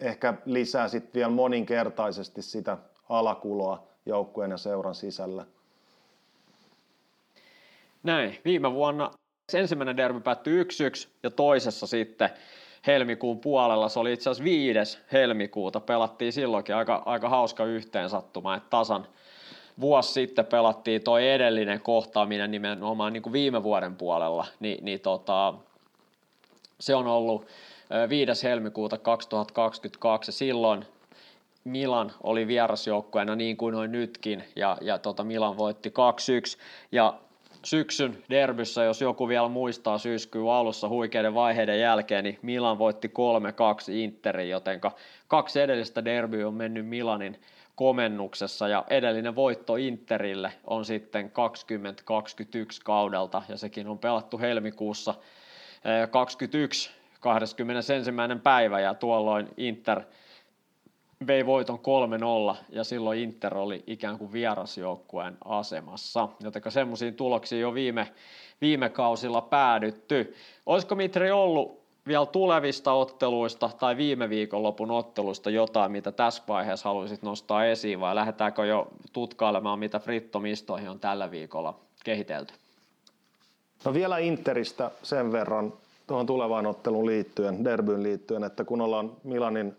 ehkä lisää sitten vielä moninkertaisesti sitä alakuloa joukkueen ja seuran sisällä. Näin. Viime vuonna ensimmäinen derby päättyi 1-1 ja toisessa sitten helmikuun puolella, se oli itse asiassa viides helmikuuta, pelattiin silloinkin aika, aika hauska yhteensattuma, että tasan vuosi sitten pelattiin toi edellinen kohtaaminen nimenomaan niin kuin viime vuoden puolella, niin, niin tota, se on ollut 5. helmikuuta 2022 silloin Milan oli vierasjoukkueena niin kuin noin nytkin ja, ja tota Milan voitti 2-1 ja syksyn derbyssä, jos joku vielä muistaa syyskuun alussa huikeiden vaiheiden jälkeen, niin Milan voitti 3-2 Interin, joten kaksi edellistä derbyä on mennyt Milanin komennuksessa ja edellinen voitto Interille on sitten 2021 kaudelta ja sekin on pelattu helmikuussa 21 eh, 21. päivä ja tuolloin Inter vei voiton 3-0 ja silloin Inter oli ikään kuin vierasjoukkueen asemassa, joten semmoisiin tuloksiin jo viime, viime kausilla päädytty. Olisiko Mitri ollut vielä tulevista otteluista tai viime viikonlopun otteluista jotain, mitä tässä vaiheessa haluaisit nostaa esiin, vai lähdetäänkö jo tutkailemaan, mitä Fritto-mistoihin on tällä viikolla kehitelty? No vielä Interistä sen verran tuohon tulevaan otteluun liittyen, derbyyn liittyen, että kun ollaan Milanin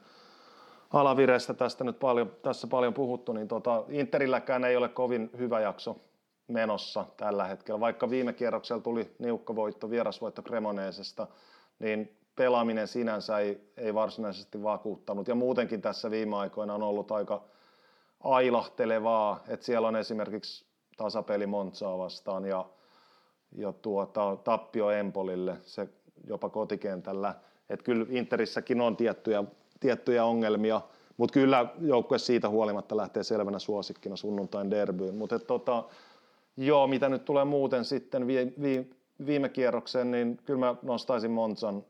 alavirestä tästä nyt paljon, tässä paljon puhuttu, niin tota, Interilläkään ei ole kovin hyvä jakso menossa tällä hetkellä. Vaikka viime kierroksella tuli niukka voitto, vierasvoitto Cremoneesesta, niin pelaaminen sinänsä ei, ei varsinaisesti vakuuttanut. Ja muutenkin tässä viime aikoina on ollut aika ailahtelevaa, että siellä on esimerkiksi tasapeli Montsaa vastaan ja, ja tuota, tappio Empolille, se jopa kotikentällä. Että kyllä Interissäkin on tiettyjä, tiettyjä ongelmia, mutta kyllä joukkue siitä huolimatta lähtee selvänä suosikkina sunnuntain derbyyn. Mutta tota, joo, mitä nyt tulee muuten sitten vi, vi, viime kierrokseen, niin kyllä mä nostaisin Monzan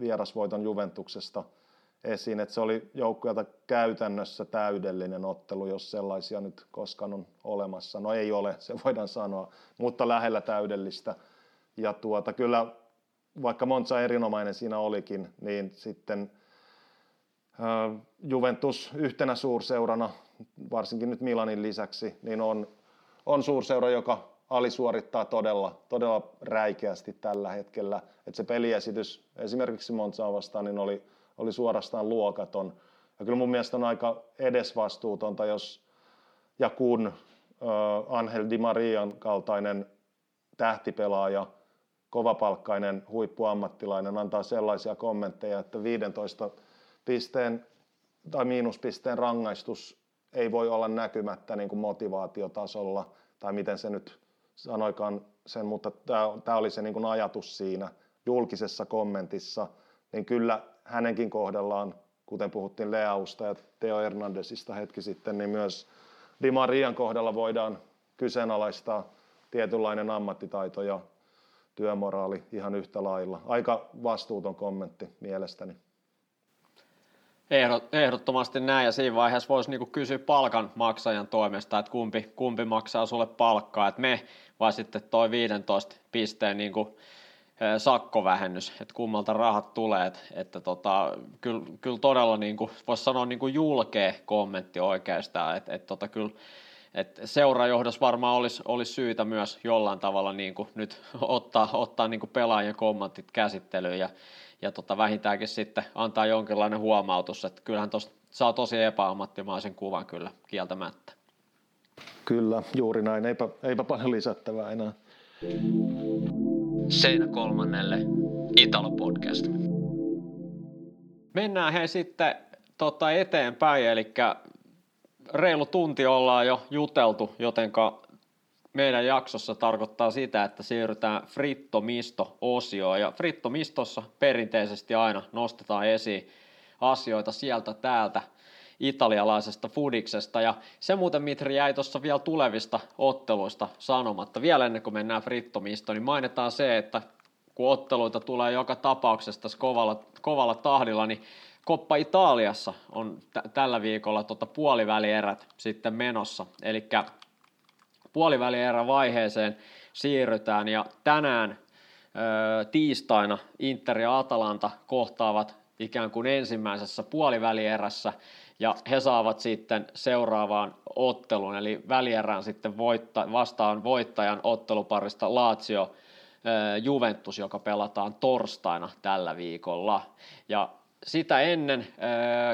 vierasvoiton Juventuksesta esiin, että se oli joukkueelta käytännössä täydellinen ottelu, jos sellaisia nyt koskaan on olemassa. No ei ole, se voidaan sanoa, mutta lähellä täydellistä. Ja tuota, kyllä vaikka Monza erinomainen siinä olikin, niin sitten Juventus yhtenä suurseurana, varsinkin nyt Milanin lisäksi, niin on, on suurseura, joka alisuorittaa todella, todella räikeästi tällä hetkellä. Et se peliesitys esimerkiksi Monzaa vastaan niin oli, oli suorastaan luokaton. Ja kyllä mun mielestä on aika edesvastuutonta, jos ja kun äh, Angel Di Marian kaltainen tähtipelaaja, kovapalkkainen huippuammattilainen antaa sellaisia kommentteja, että 15 pisteen tai miinuspisteen rangaistus ei voi olla näkymättä niin kuin motivaatiotasolla, tai miten se nyt sanoikaan sen, mutta tämä oli se niin kuin ajatus siinä julkisessa kommentissa, niin kyllä hänenkin kohdallaan, kuten puhuttiin Leausta ja Teo Hernandesista hetki sitten, niin myös Di Marian kohdalla voidaan kyseenalaistaa tietynlainen ammattitaito ja työmoraali ihan yhtä lailla. Aika vastuuton kommentti mielestäni. Ehdot, ehdottomasti näin, ja siinä vaiheessa voisi niinku kysyä palkan maksajan toimesta, että kumpi, kumpi maksaa sulle palkkaa, että me vai sitten toi 15 pisteen niinku, sakkovähennys, että kummalta rahat tulee, että, että tota, kyllä, kyllä todella niinku, voisi sanoa niinku julkea kommentti oikeastaan, että, että tota, kyllä et seurajohdossa varmaan olisi, olisi syytä myös jollain tavalla niin kuin nyt ottaa, ottaa niin kuin pelaajien kommentit käsittelyyn ja, ja tota vähintäänkin sitten antaa jonkinlainen huomautus, että kyllähän tuosta saa tosi epäammattimaisen kuvan kyllä kieltämättä. Kyllä, juuri näin. Eipä, eipä paljon lisättävää enää. Seinä kolmannelle Italo Podcast. Mennään he sitten tota eteenpäin, eli reilu tunti ollaan jo juteltu, jotenka meidän jaksossa tarkoittaa sitä, että siirrytään Fritto-misto-osioon. Ja Fritto-mistossa perinteisesti aina nostetaan esiin asioita sieltä täältä italialaisesta fudiksesta. Ja se muuten, Mitri, jäi tuossa vielä tulevista otteluista sanomatta. Vielä ennen kuin mennään Fritto-mistoon, niin mainitaan se, että kun otteluita tulee joka tapauksessa tässä kovalla, kovalla tahdilla, niin Koppa Italiassa on t- tällä viikolla tota puolivälierät sitten menossa, eli puolivälierä vaiheeseen siirrytään ja tänään tiistaina Inter ja Atalanta kohtaavat ikään kuin ensimmäisessä puolivälierässä ja he saavat sitten seuraavaan ottelun, eli välierään sitten voitta, vastaan voittajan otteluparista Lazio Juventus, joka pelataan torstaina tällä viikolla. Ja sitä ennen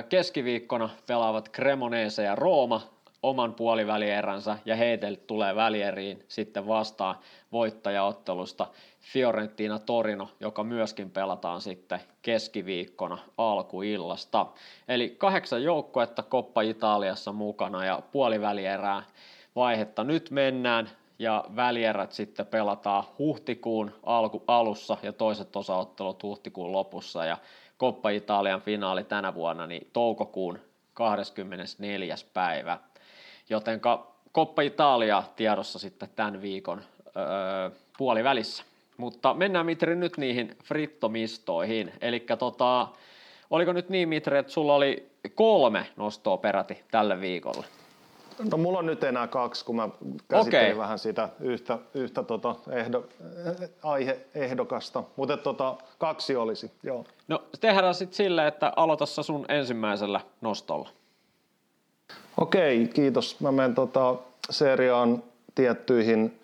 keskiviikkona pelaavat Cremonese ja Rooma oman puolivälieränsä ja heille tulee välieriin sitten vastaan voittajaottelusta Fiorentina Torino, joka myöskin pelataan sitten keskiviikkona alkuillasta. Eli kahdeksan joukkuetta Koppa Italiassa mukana ja puolivälierää vaihetta nyt mennään ja välierät sitten pelataan huhtikuun alku, alussa ja toiset osaottelut huhtikuun lopussa ja Koppa Italian finaali tänä vuonna niin toukokuun 24. päivä. Jotenka Koppa Italia tiedossa sitten tämän viikon öö, puolivälissä. Mutta mennään Mitri nyt niihin frittomistoihin. Eli tota, oliko nyt niin Mitri, että sulla oli kolme nostoa peräti tälle viikolle? No mulla on nyt enää kaksi, kun mä käsittelin Okei. vähän sitä yhtä, yhtä tota ehdo, aiheehdokasta, mutta tota, kaksi olisi, joo. No tehdään sitten silleen, että aloita sun ensimmäisellä nostolla. Okei, kiitos. Mä menen tota seriaan tiettyihin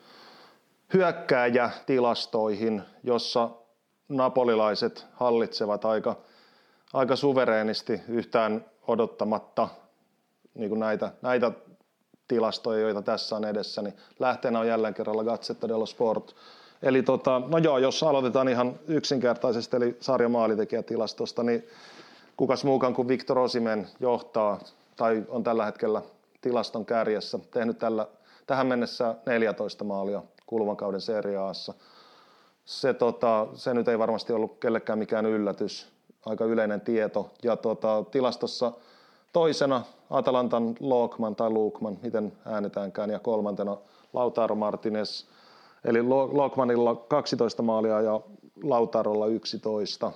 hyökkääjätilastoihin, jossa napolilaiset hallitsevat aika, aika suvereenisti yhtään odottamatta niin kuin näitä, näitä tilastoja, joita tässä on edessä, niin lähteenä on jälleen kerralla Gazzetta dello Sport. Eli tota, no joo, jos aloitetaan ihan yksinkertaisesti, eli sarjan maalitekijätilastosta, niin kukas muukaan kuin Victor Osimen johtaa tai on tällä hetkellä tilaston kärjessä, tehnyt tällä, tähän mennessä 14 maalia kuluvan kauden seriaassa. Se, tota, se nyt ei varmasti ollut kellekään mikään yllätys, aika yleinen tieto. Ja tota, tilastossa toisena Atalantan Lokman tai Lukman, miten äänetäänkään, ja kolmantena Lautaro Martinez. Eli Lokmanilla 12 maalia ja Lautarolla 11.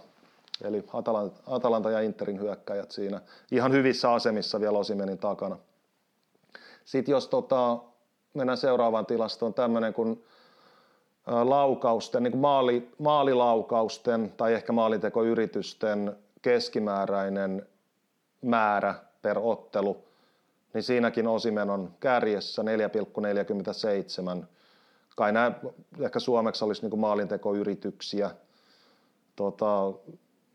Eli Atalanta, Atalanta ja Interin hyökkäjät siinä ihan hyvissä asemissa vielä Osimenin takana. Sitten jos tota, mennään seuraavaan tilastoon, tämmöinen kuin laukausten, niin kuin maali, maalilaukausten tai ehkä maalintekoyritysten keskimääräinen määrä per ottelu, niin siinäkin Osimen on kärjessä 4,47. Kai nämä ehkä suomeksi olisi niin kuin maalintekoyrityksiä. Tota,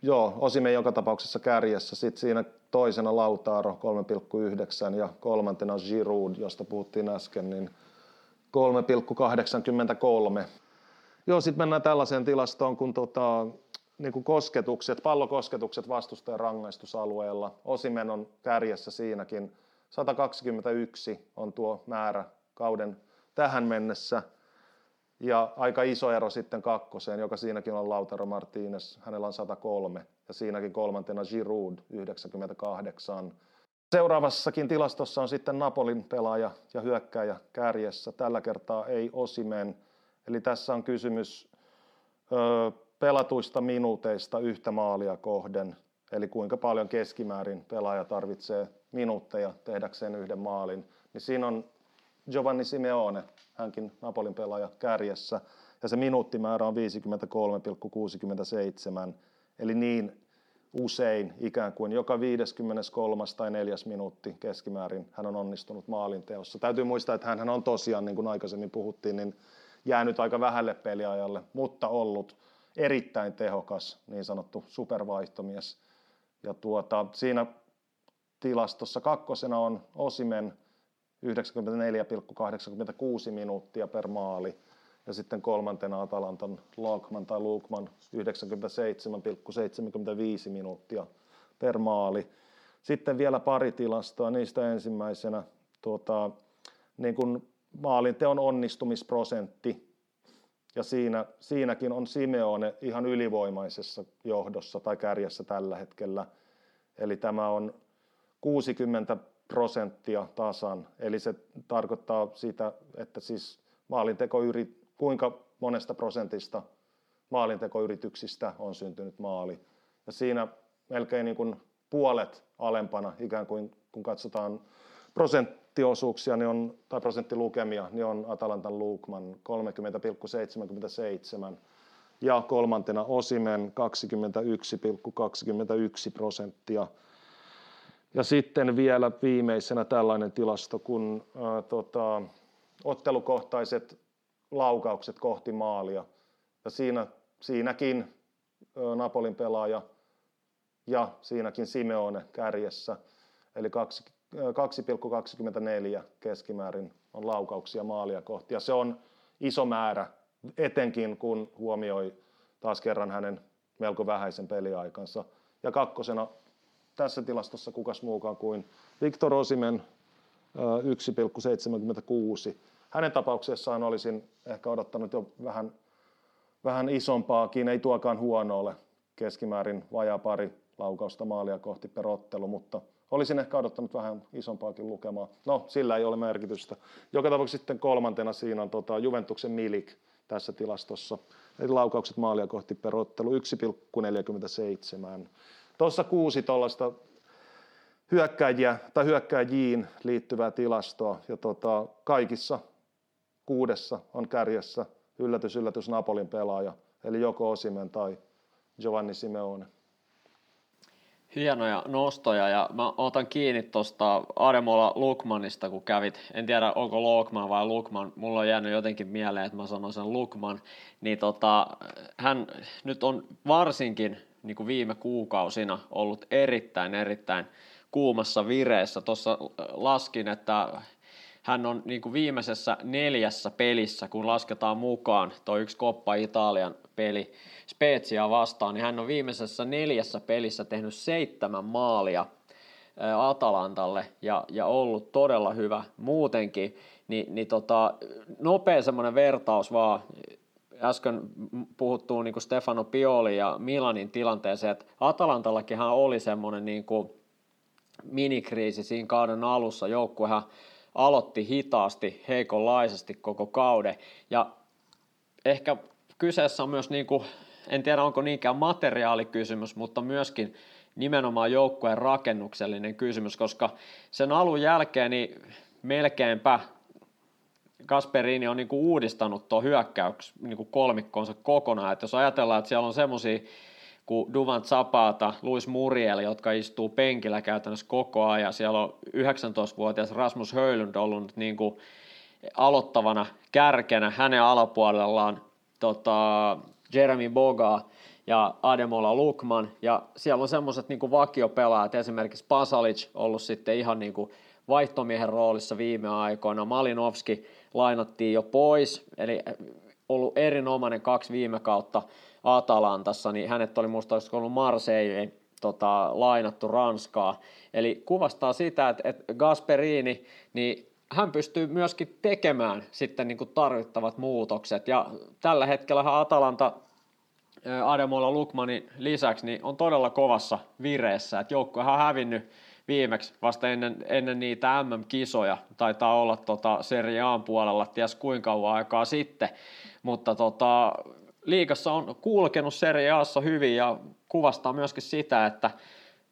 joo, Osimen joka tapauksessa kärjessä. Sitten siinä toisena Lautaro 3,9 ja kolmantena Giroud, josta puhuttiin äsken, niin 3,83. Joo, sitten mennään tällaiseen tilastoon, kun tota, niin kuin kosketukset, pallokosketukset vastustajan rangaistusalueella. Osimen on kärjessä siinäkin. 121 on tuo määrä kauden tähän mennessä. Ja aika iso ero sitten kakkoseen, joka siinäkin on Lautaro Martinez. Hänellä on 103 ja siinäkin kolmantena Giroud 98. Seuraavassakin tilastossa on sitten Napolin pelaaja ja hyökkääjä kärjessä. Tällä kertaa ei Osimen. Eli tässä on kysymys ö, pelatuista minuuteista yhtä maalia kohden. Eli kuinka paljon keskimäärin pelaaja tarvitsee minuutteja tehdäkseen yhden maalin. Niin siinä on Giovanni Simeone, hänkin Napolin pelaaja kärjessä. Ja se minuuttimäärä on 53,67. Eli niin usein ikään kuin joka 53. tai 4. minuutti keskimäärin hän on onnistunut maalinteossa. Täytyy muistaa, että hän on tosiaan, niin kuin aikaisemmin puhuttiin, niin jäänyt aika vähälle peliajalle, mutta ollut erittäin tehokas niin sanottu supervaihtomies. Ja tuota, siinä tilastossa kakkosena on Osimen 94,86 minuuttia per maali. Ja sitten kolmantena Atalantan Lokman tai Lukman 97,75 minuuttia per maali. Sitten vielä pari tilastoa, niistä ensimmäisenä tuota, niin kuin maalinteon onnistumisprosentti. Ja siinä, siinäkin on Simeone ihan ylivoimaisessa johdossa tai kärjessä tällä hetkellä. Eli tämä on 60 prosenttia tasan. Eli se tarkoittaa sitä, että siis maalintekoyrit, kuinka monesta prosentista maalintekoyrityksistä on syntynyt maali. Ja siinä melkein niin kuin puolet alempana, ikään kuin kun katsotaan prosenttiosuuksia niin on, tai prosenttilukemia, niin on Atalantan Lukman 30,77 ja kolmantena Osimen 21,21 prosenttia. Ja sitten vielä viimeisenä tällainen tilasto, kun ää, tota, ottelukohtaiset laukaukset kohti maalia. Ja siinä, siinäkin ää, Napolin pelaaja ja siinäkin Simeone kärjessä. Eli 2,24 keskimäärin on laukauksia maalia kohti. Ja se on iso määrä, etenkin kun huomioi taas kerran hänen melko vähäisen peliaikansa. Ja kakkosena tässä tilastossa kukas muukaan kuin Victor Osimen 1,76. Hänen tapauksessaan olisin ehkä odottanut jo vähän, vähän isompaakin, ei tuokaan huono ole keskimäärin vajaa pari laukausta maalia kohti per ottelu, mutta olisin ehkä odottanut vähän isompaakin lukemaa. No, sillä ei ole merkitystä. Joka tapauksessa sitten kolmantena siinä on tota Juventuksen Milik tässä tilastossa. Eli laukaukset maalia kohti per ottelu 1,47. Tuossa kuusi tuollaista hyökkäjiä tai hyökkäjiin liittyvää tilastoa. Ja tota, kaikissa kuudessa on kärjessä yllätys, yllätys Napolin pelaaja, eli joko Osimen tai Giovanni Simeone. Hienoja nostoja ja mä otan kiinni tuosta Ademola Lukmanista, kun kävit, en tiedä onko Lokman vai Lukman, mulla on jäänyt jotenkin mieleen, että mä sanon sen Lukman, niin tota, hän nyt on varsinkin niin kuin viime kuukausina ollut erittäin erittäin kuumassa vireessä. Tuossa laskin, että hän on niin kuin viimeisessä neljässä pelissä, kun lasketaan mukaan tuo yksi Koppa Italian peli Spezia vastaan, niin hän on viimeisessä neljässä pelissä tehnyt seitsemän maalia Atalantalle ja, ja ollut todella hyvä muutenkin, Ni, niin tota, nopea semmoinen vertaus vaan, äsken puhuttuu niin kuin Stefano Pioli ja Milanin tilanteeseen, että Atalantallakinhan oli semmoinen niin kuin minikriisi siinä kauden alussa, joukkuehan aloitti hitaasti, heikonlaisesti koko kauden. Ja ehkä kyseessä on myös niin kuin en tiedä onko niinkään materiaalikysymys, mutta myöskin nimenomaan joukkueen rakennuksellinen kysymys, koska sen alun jälkeen niin melkeinpä Kasperini on niinku uudistanut tuon hyökkäyks niinku kolmikkonsa kokonaan. Et jos ajatellaan, että siellä on semmoisia kuin Duvan Zapata, Luis Muriel, jotka istuu penkillä käytännössä koko ajan. Siellä on 19-vuotias Rasmus Höylund ollut niin kuin aloittavana kärkenä. Hänen alapuolellaan tota, Jeremy Boga ja Ademola Lukman, ja siellä on semmoiset niin vakiopelaajat, esimerkiksi Pasalic ollut sitten ihan niin kuin vaihtomiehen roolissa viime aikoina, Malinovski lainattiin jo pois, eli ollut erinomainen kaksi viime kautta Atalantassa, niin hänet oli muista ollut Marseille tota, lainattu Ranskaa. Eli kuvastaa sitä, että, että Gasperini, niin hän pystyy myöskin tekemään sitten niin kuin tarvittavat muutokset. Ja tällä hetkellä Atalanta Ademola Lukmanin lisäksi niin on todella kovassa vireessä. Että joukkuehan on hävinnyt viimeksi vasta ennen, ennen niitä MM-kisoja. Taitaa olla tota Serie A puolella ties kuinka kauan aikaa sitten. Mutta tota, liikassa on kulkenut Serie Aassa hyvin ja kuvastaa myöskin sitä, että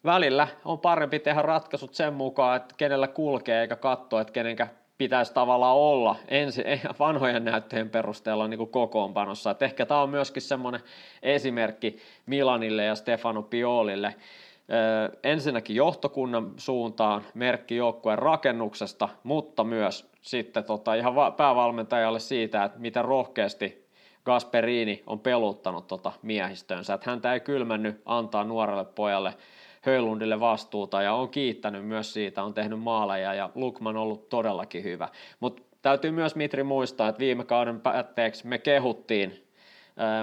välillä on parempi tehdä ratkaisut sen mukaan, että kenellä kulkee, eikä katsoa, että kenenkä pitäisi tavallaan olla ensi, vanhojen näyttöjen perusteella niin kuin kokoonpanossa. Et ehkä tämä on myöskin semmoinen esimerkki Milanille ja Stefano Piolille. Ensinnäkin johtokunnan suuntaan merkki joukkueen rakennuksesta, mutta myös sitten tota, ihan va- päävalmentajalle siitä, että miten rohkeasti Gasperini on peluttanut tota miehistönsä. Että häntä ei kylmännyt antaa nuorelle pojalle Höylundille vastuuta ja on kiittänyt myös siitä, on tehnyt maaleja ja Lukman on ollut todellakin hyvä. Mutta täytyy myös Mitri muistaa, että viime kauden päätteeksi me kehuttiin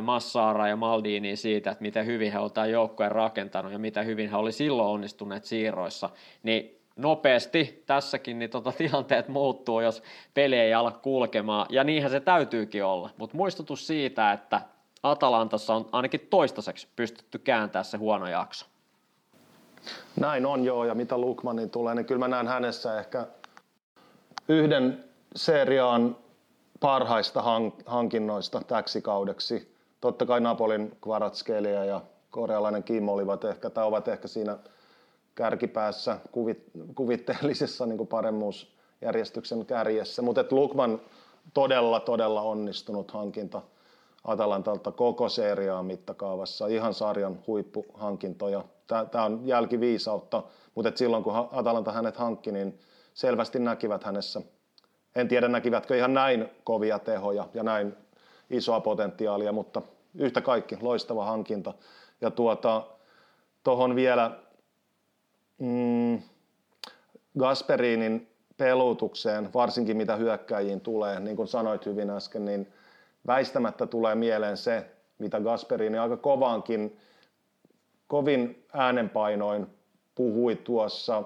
Massaara ja Maldini siitä, että miten hyvin he ovat joukkueen rakentanut ja miten hyvin he oli silloin onnistuneet siirroissa, niin nopeasti tässäkin niin tota, tilanteet muuttuu, jos peli ei ala kulkemaan, ja niinhän se täytyykin olla. Mutta muistutus siitä, että Atalantassa on ainakin toistaiseksi pystytty kääntämään se huono jakso. Näin on joo, ja mitä Lukmanin tulee, niin kyllä mä näen hänessä ehkä yhden seriaan parhaista hankinnoista täksi kaudeksi. Totta kai Napolin Kvaratskhelia ja korealainen Kim olivat ehkä, tai ovat ehkä siinä kärkipäässä kuvit, kuvitteellisessa niin kuin paremmuusjärjestyksen kärjessä. Mutta Lukman todella, todella onnistunut hankinta Atalantalta koko seriaa mittakaavassa. Ihan sarjan huippuhankintoja tämä on jälkiviisautta, mutta silloin kun Atalanta hänet hankki, niin selvästi näkivät hänessä, en tiedä näkivätkö ihan näin kovia tehoja ja näin isoa potentiaalia, mutta yhtä kaikki loistava hankinta. Ja tuota, tuohon vielä mm, Gasperinin pelutukseen, varsinkin mitä hyökkäjiin tulee, niin kuin sanoit hyvin äsken, niin väistämättä tulee mieleen se, mitä Gasperini aika kovankin kovin äänenpainoin puhui tuossa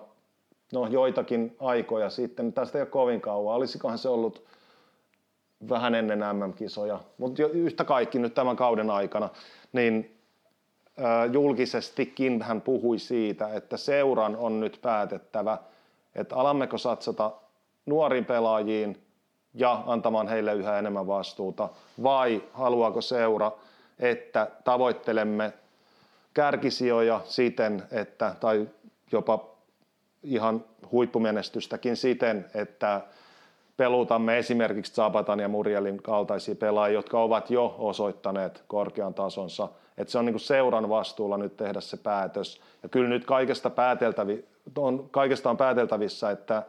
no, joitakin aikoja sitten, tästä ei ole kovin kauan, olisikohan se ollut vähän ennen MM-kisoja, mutta yhtä kaikki nyt tämän kauden aikana, niin julkisestikin hän puhui siitä, että seuran on nyt päätettävä, että alammeko satsata nuoriin pelaajiin ja antamaan heille yhä enemmän vastuuta, vai haluaako seura, että tavoittelemme kärkisijoja siten, että, tai jopa ihan huippumenestystäkin siten, että pelutamme esimerkiksi Zabatan ja Murielin kaltaisia pelaajia, jotka ovat jo osoittaneet korkean tasonsa. Että se on niin kuin seuran vastuulla nyt tehdä se päätös. Ja kyllä nyt kaikesta, pääteltävi, on, kaikesta on pääteltävissä, että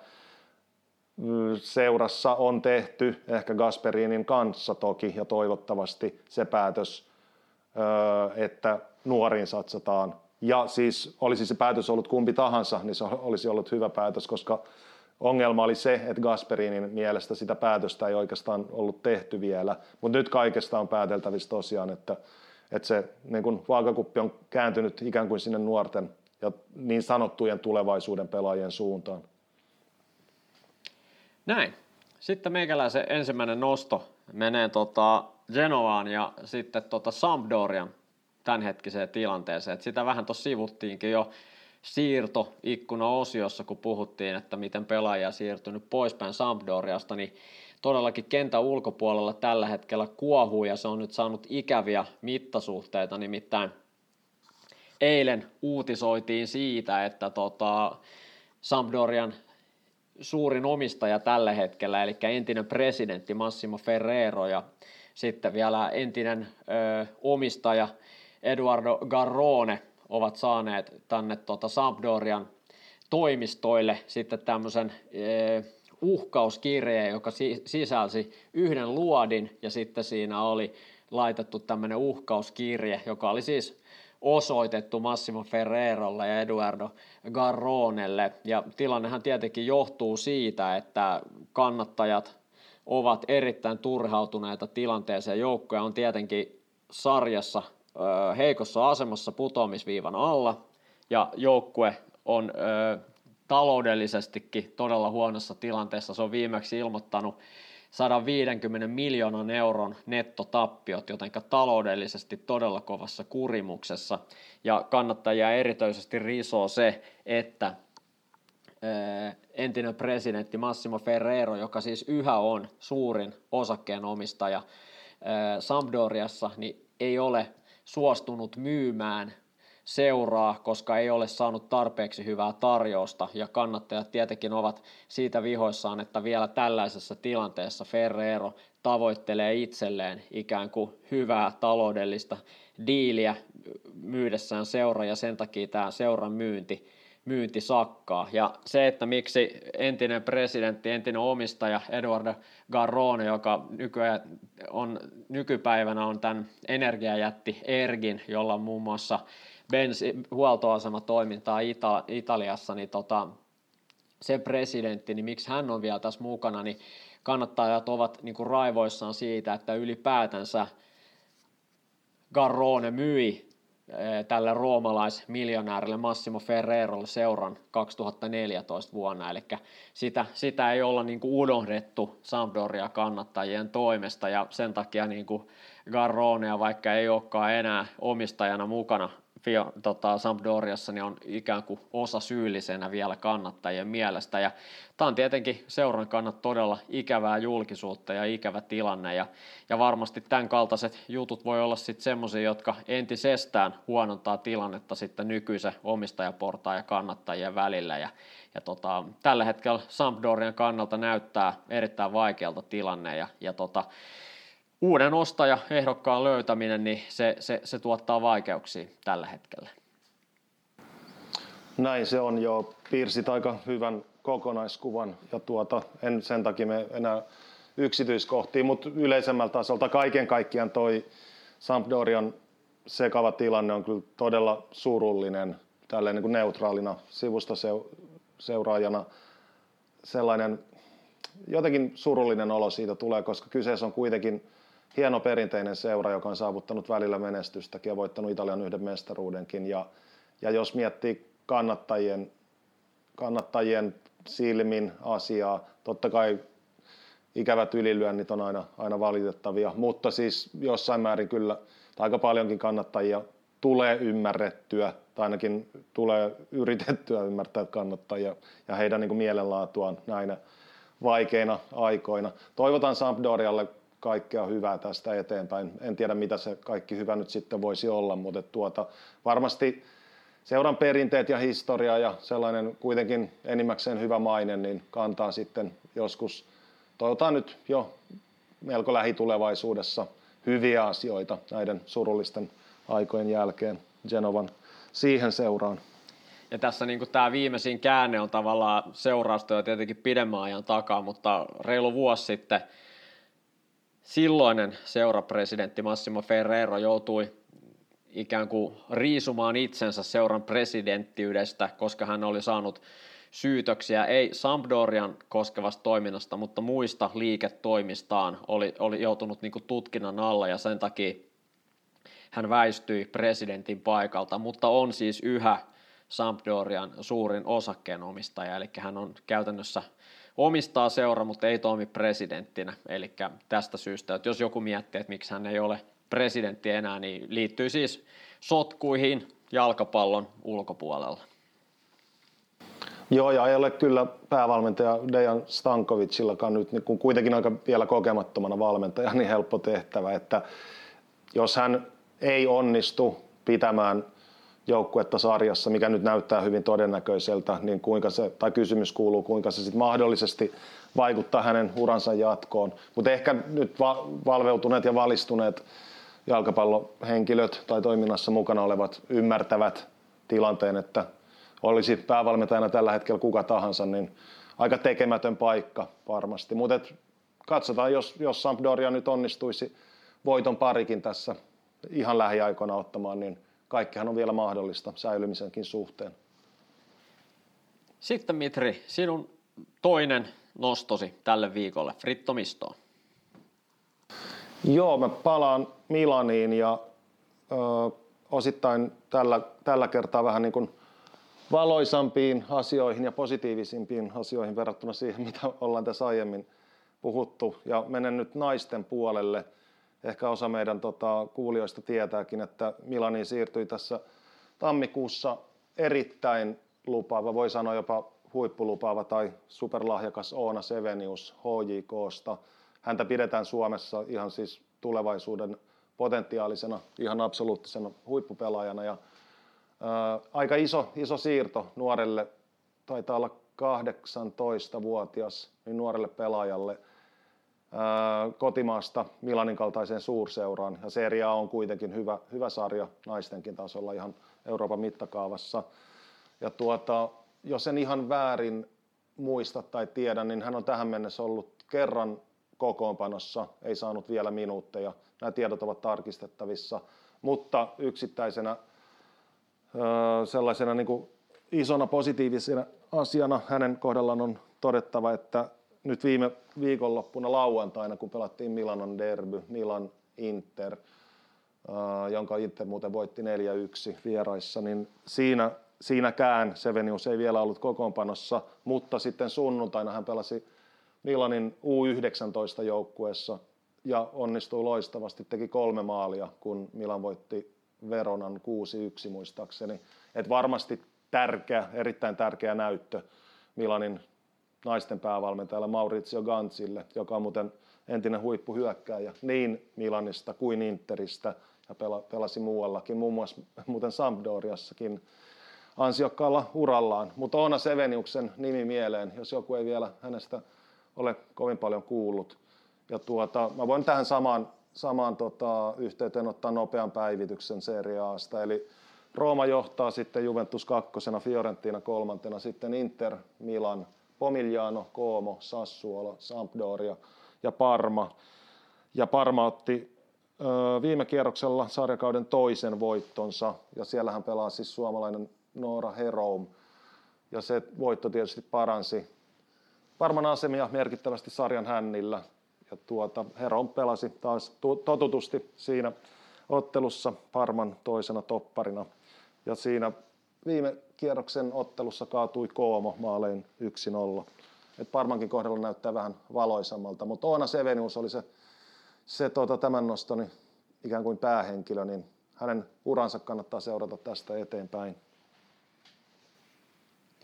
mm, seurassa on tehty ehkä Gasperinin kanssa toki ja toivottavasti se päätös, että nuoriin satsataan. Ja siis olisi se päätös ollut kumpi tahansa, niin se olisi ollut hyvä päätös, koska ongelma oli se, että Gasperinin mielestä sitä päätöstä ei oikeastaan ollut tehty vielä. Mutta nyt kaikesta on pääteltävissä tosiaan, että, että se niin kun vaakakuppi on kääntynyt ikään kuin sinne nuorten ja niin sanottujen tulevaisuuden pelaajien suuntaan. Näin. Sitten meikäläisen ensimmäinen nosto menee tota Genovaan ja sitten tota Sampdorian tämänhetkiseen tilanteeseen. Et sitä vähän tuossa sivuttiinkin jo siirtoikkuna-osiossa, kun puhuttiin, että miten pelaajia siirtynyt poispäin Sampdoriasta, niin todellakin kentän ulkopuolella tällä hetkellä kuohuu ja se on nyt saanut ikäviä mittasuhteita, nimittäin eilen uutisoitiin siitä, että tota, Sampdorian suurin omistaja tällä hetkellä, eli entinen presidentti Massimo Ferrero ja sitten vielä entinen ö, omistaja Eduardo Garrone ovat saaneet tänne tota Sampdorian toimistoille sitten tämmöisen ö, uhkauskirjeen, joka sisälsi yhden luodin ja sitten siinä oli laitettu tämmöinen uhkauskirje, joka oli siis osoitettu Massimo Ferrerolle ja Eduardo Garronelle. Ja tilannehan tietenkin johtuu siitä, että kannattajat ovat erittäin turhautuneita tilanteeseen. Joukkoja on tietenkin sarjassa ö, heikossa asemassa putoamisviivan alla ja joukkue on ö, taloudellisestikin todella huonossa tilanteessa. Se on viimeksi ilmoittanut 150 miljoonan euron nettotappiot, joten taloudellisesti todella kovassa kurimuksessa. Ja kannattajia erityisesti risoo se, että entinen presidentti Massimo Ferrero, joka siis yhä on suurin osakkeenomistaja Sampdoriassa, niin ei ole suostunut myymään seuraa, koska ei ole saanut tarpeeksi hyvää tarjousta. Ja kannattajat tietenkin ovat siitä vihoissaan, että vielä tällaisessa tilanteessa Ferrero tavoittelee itselleen ikään kuin hyvää taloudellista diiliä myydessään seura ja sen takia tämä seuran myynti myynti sakkaa. Ja se, että miksi entinen presidentti, entinen omistaja Eduardo Garrone, joka nykyään on, nykypäivänä on tämän energiajätti Ergin, jolla on muun muassa bensi, huoltoasematoimintaa Ita- Italiassa, niin tota, se presidentti, niin miksi hän on vielä tässä mukana, niin kannattajat ovat niin kuin raivoissaan siitä, että ylipäätänsä Garrone myi tälle roomalaismiljonäärille Massimo Ferrerolle seuran 2014 vuonna, eli sitä, sitä ei olla niin kuin unohdettu Sampdoria kannattajien toimesta, ja sen takia niin kuin Garronea, vaikka ei olekaan enää omistajana mukana Tota, Sampdoriassa niin on ikään kuin osa syyllisenä vielä kannattajien mielestä. Ja tämä on tietenkin seuran kannat todella ikävää julkisuutta ja ikävä tilanne. Ja, ja varmasti tämän kaltaiset jutut voi olla sitten semmoisia, jotka entisestään huonontaa tilannetta sitten nykyisen omistajaportaan ja kannattajien välillä. Ja, ja tota, tällä hetkellä Sampdorian kannalta näyttää erittäin vaikealta tilanne. Ja, ja tota, uuden ostaja ehdokkaan löytäminen, niin se, se, se tuottaa vaikeuksia tällä hetkellä. Näin se on jo. Piirsit aika hyvän kokonaiskuvan ja tuota, en sen takia me enää yksityiskohtiin, mutta yleisemmältä tasolta kaiken kaikkiaan toi Sampdorian sekava tilanne on kyllä todella surullinen tälleen niin kuin neutraalina sivusta seuraajana. Sellainen jotenkin surullinen olo siitä tulee, koska kyseessä on kuitenkin hieno perinteinen seura, joka on saavuttanut välillä menestystäkin ja voittanut Italian yhden mestaruudenkin. Ja, ja jos miettii kannattajien, kannattajien silmin asiaa, totta kai ikävät ylilyönnit on aina, aina valitettavia, mutta siis jossain määrin kyllä aika paljonkin kannattajia tulee ymmärrettyä, tai ainakin tulee yritettyä ymmärtää kannattajia ja heidän niin kuin mielenlaatuaan näinä vaikeina aikoina. Toivotan Sampdorialle kaikkea hyvää tästä eteenpäin. En tiedä, mitä se kaikki hyvä nyt sitten voisi olla, mutta tuota, varmasti seuran perinteet ja historia ja sellainen kuitenkin enimmäkseen hyvä maine, niin kantaa sitten joskus, toivotaan nyt jo melko lähitulevaisuudessa hyviä asioita näiden surullisten aikojen jälkeen Genovan siihen seuraan. Ja tässä niin tämä viimeisin käänne on tavallaan seurausta jo tietenkin pidemmän ajan takaa, mutta reilu vuosi sitten silloinen seurapresidentti Massimo Ferrero joutui ikään kuin riisumaan itsensä seuran presidenttiydestä, koska hän oli saanut syytöksiä, ei Sampdorian koskevasta toiminnasta, mutta muista liiketoimistaan oli, oli joutunut niin tutkinnan alla ja sen takia hän väistyi presidentin paikalta, mutta on siis yhä Sampdorian suurin osakkeenomistaja, eli hän on käytännössä omistaa seura, mutta ei toimi presidenttinä. Eli tästä syystä, että jos joku miettii, että miksi hän ei ole presidentti enää, niin liittyy siis sotkuihin jalkapallon ulkopuolella. Joo, ja ei ole kyllä päävalmentaja Dejan Stankovicillakaan nyt, niin kun kuitenkin aika vielä kokemattomana valmentaja, niin helppo tehtävä, että jos hän ei onnistu pitämään joukkuetta sarjassa, mikä nyt näyttää hyvin todennäköiseltä, niin kuinka se, tai kysymys kuuluu, kuinka se sitten mahdollisesti vaikuttaa hänen uransa jatkoon. Mutta ehkä nyt va- valveutuneet ja valistuneet jalkapallohenkilöt tai toiminnassa mukana olevat ymmärtävät tilanteen, että olisi päävalmentajana tällä hetkellä kuka tahansa, niin aika tekemätön paikka varmasti. Mutta katsotaan, jos, jos Sampdoria nyt onnistuisi voiton parikin tässä ihan lähiaikoina ottamaan, niin kaikkihan on vielä mahdollista säilymisenkin suhteen. Sitten Mitri, sinun toinen nostosi tälle viikolle, Fritto Mistoon. Joo, mä palaan Milaniin ja ö, osittain tällä, tällä kertaa vähän niin kuin valoisampiin asioihin ja positiivisimpiin asioihin verrattuna siihen, mitä ollaan tässä aiemmin puhuttu. Ja menen nyt naisten puolelle. Ehkä osa meidän tota, kuulijoista tietääkin, että Milaniin siirtyi tässä tammikuussa erittäin lupaava, voi sanoa jopa huippulupaava tai superlahjakas Oona Sevenius HJKsta. Häntä pidetään Suomessa ihan siis tulevaisuuden potentiaalisena, ihan absoluuttisena huippupelaajana. Ja, ää, aika iso, iso siirto nuorelle, taitaa olla 18-vuotias, niin nuorelle pelaajalle kotimaasta Milanin kaltaiseen suurseuraan. Ja Serie A on kuitenkin hyvä, hyvä sarja naistenkin tasolla ihan Euroopan mittakaavassa. Ja tuota, jos en ihan väärin muista tai tiedä, niin hän on tähän mennessä ollut kerran kokoonpanossa, ei saanut vielä minuutteja. Nämä tiedot ovat tarkistettavissa, mutta yksittäisenä sellaisena niin kuin isona positiivisena asiana hänen kohdallaan on todettava, että nyt viime viikonloppuna lauantaina, kun pelattiin Milanon derby, Milan Inter, jonka Inter muuten voitti 4-1 vieraissa, niin siinä, siinäkään Sevenius ei vielä ollut kokoonpanossa, mutta sitten sunnuntaina hän pelasi Milanin U19-joukkueessa ja onnistui loistavasti, teki kolme maalia, kun Milan voitti Veronan 6-1 muistaakseni. Et varmasti tärkeä, erittäin tärkeä näyttö Milanin naisten päävalmentajalle Maurizio Gantzille, joka on muuten entinen huippuhyökkääjä niin Milanista kuin Interistä ja pelasi muuallakin, muun muassa muuten Sampdoriassakin ansiokkaalla urallaan. Mutta Oona Seveniuksen nimi mieleen, jos joku ei vielä hänestä ole kovin paljon kuullut. Ja tuota, mä voin tähän samaan, samaan tota, yhteyteen ottaa nopean päivityksen Serie Asta. Eli Rooma johtaa sitten Juventus kakkosena, Fiorentina kolmantena, sitten Inter, Milan, Pomigliano, Como, Sassuolo, Sampdoria ja Parma. Ja Parma otti viime kierroksella sarjakauden toisen voittonsa, ja siellähän pelaa siis suomalainen Noora Heroum. Ja se voitto tietysti paransi Parman asemia merkittävästi sarjan hännillä. Ja tuota, Heron pelasi taas totutusti siinä ottelussa Parman toisena topparina. Ja siinä viime kierroksen ottelussa kaatui Koomo maalein 1-0. Et Parmankin kohdalla näyttää vähän valoisammalta, mutta Oona Sevenius oli se, se tota, tämän nostoni ikään kuin päähenkilö, niin hänen uransa kannattaa seurata tästä eteenpäin.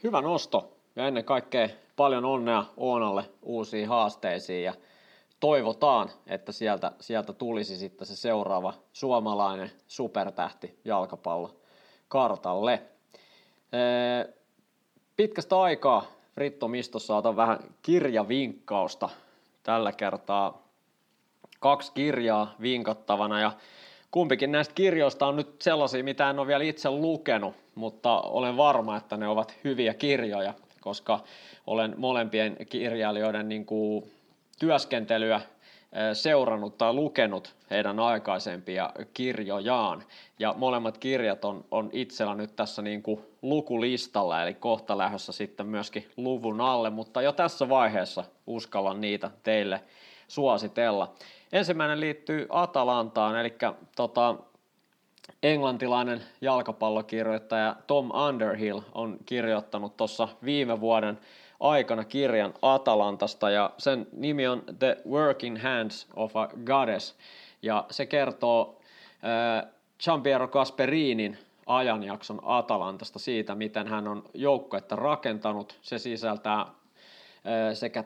Hyvä nosto ja ennen kaikkea paljon onnea Oonalle uusiin haasteisiin ja toivotaan, että sieltä, sieltä tulisi sitten se seuraava suomalainen supertähti jalkapallo kartalle. Pitkästä aikaa Fritto Mistossa otan vähän kirjavinkkausta tällä kertaa. Kaksi kirjaa vinkattavana ja kumpikin näistä kirjoista on nyt sellaisia, mitä en ole vielä itse lukenut, mutta olen varma, että ne ovat hyviä kirjoja, koska olen molempien kirjailijoiden niin kuin, työskentelyä seurannut tai lukenut heidän aikaisempia kirjojaan. Ja molemmat kirjat on, on itsellä nyt tässä niin kuin lukulistalla, eli kohta lähdössä sitten myöskin luvun alle, mutta jo tässä vaiheessa uskallan niitä teille suositella. Ensimmäinen liittyy Atalantaan, eli tota, englantilainen jalkapallokirjoittaja Tom Underhill on kirjoittanut tuossa viime vuoden aikana kirjan Atalantasta ja sen nimi on The Working Hands of a Goddess ja se kertoo äh, Giampiero Gasperinin ajanjakson Atalantasta siitä, miten hän on joukkuetta rakentanut. Se sisältää äh, sekä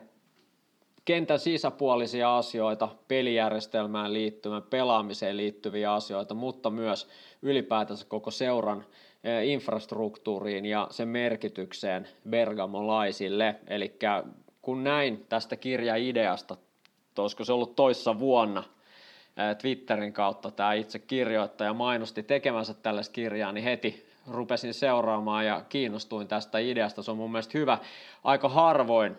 kentän sisäpuolisia asioita, pelijärjestelmään liittyen, pelaamiseen liittyviä asioita, mutta myös ylipäätänsä koko seuran infrastruktuuriin ja sen merkitykseen bergamolaisille. Eli kun näin tästä kirjaideasta, olisiko se ollut toissa vuonna, eh, Twitterin kautta tämä itse kirjoittaja mainosti tekemänsä tällaista kirjaa, niin heti rupesin seuraamaan ja kiinnostuin tästä ideasta. Se on mun mielestä hyvä. Aika harvoin,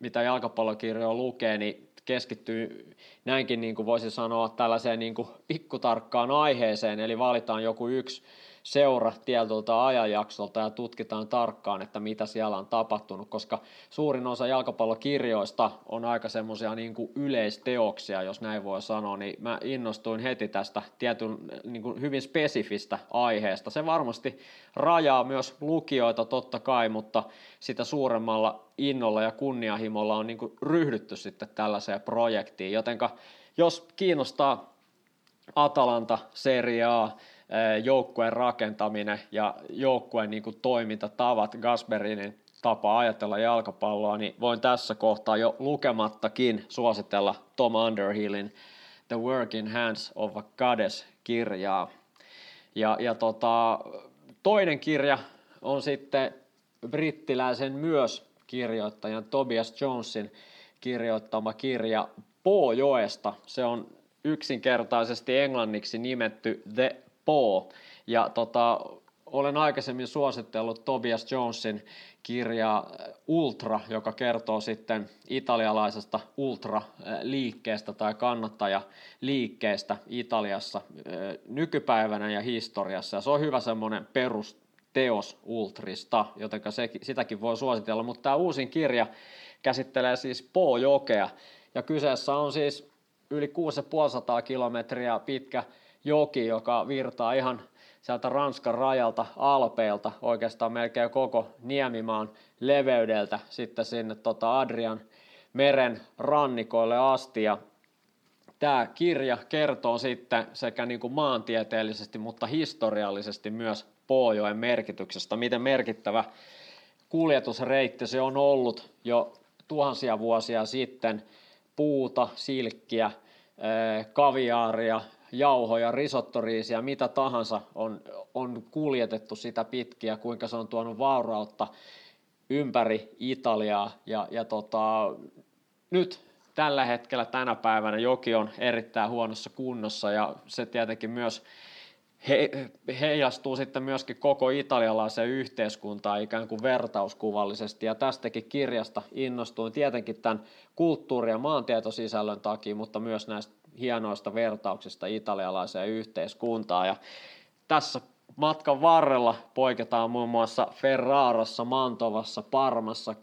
mitä jalkapallokirjoja lukee, niin keskittyy näinkin niin kuin voisi sanoa tällaiseen niin kuin pikkutarkkaan aiheeseen, eli valitaan joku yksi seura tietyltä ajanjaksolta ja tutkitaan tarkkaan, että mitä siellä on tapahtunut, koska suurin osa jalkapallokirjoista on aika semmoisia niin yleisteoksia, jos näin voi sanoa, niin mä innostuin heti tästä tietyn niin kuin hyvin spesifistä aiheesta. Se varmasti rajaa myös lukijoita totta kai, mutta sitä suuremmalla innolla ja kunnianhimolla on niin kuin ryhdytty sitten tällaiseen projektiin, jotenka jos kiinnostaa Atalanta, Serie A, joukkueen rakentaminen ja joukkueen niin kuin toimintatavat, Gasperinin tapa ajatella jalkapalloa, niin voin tässä kohtaa jo lukemattakin suositella Tom Underhillin The Working Hands of a Goddess-kirjaa. Ja, ja tota, toinen kirja on sitten brittiläisen myös kirjoittajan Tobias Jonesin kirjoittama kirja Poojoesta. Se on yksinkertaisesti englanniksi nimetty The Po. Ja tota, olen aikaisemmin suositellut Tobias Jonesin kirjaa Ultra, joka kertoo sitten italialaisesta ultra-liikkeestä tai kannattajaliikkeestä Italiassa nykypäivänä ja historiassa. Ja se on hyvä semmoinen perusteos Ultrista, joten se, sitäkin voi suositella. Mutta tämä uusin kirja käsittelee siis Po-jokea, ja kyseessä on siis yli 6500 kilometriä pitkä joki, joka virtaa ihan sieltä Ranskan rajalta Alpeilta, oikeastaan melkein koko Niemimaan leveydeltä sitten sinne tota Adrian meren rannikoille asti. Ja tämä kirja kertoo sitten sekä niin kuin maantieteellisesti, mutta historiallisesti myös Poojoen merkityksestä, miten merkittävä kuljetusreitti se on ollut jo tuhansia vuosia sitten, puuta, silkkiä, kaviaaria, jauhoja, risottoriisiä, mitä tahansa on, on kuljetettu sitä pitkiä, kuinka se on tuonut vaurautta ympäri Italiaa. Ja, ja tota, nyt tällä hetkellä tänä päivänä joki on erittäin huonossa kunnossa ja se tietenkin myös he, heijastuu sitten myöskin koko italialaiseen yhteiskuntaan ikään kuin vertauskuvallisesti. Ja tästäkin kirjasta innostuin tietenkin tämän kulttuuri- ja maantietosisällön takia, mutta myös näistä hienoista vertauksista italialaiseen yhteiskuntaan. Ja tässä matkan varrella poiketaan muun muassa Ferrarassa, Mantovassa, Parmassa,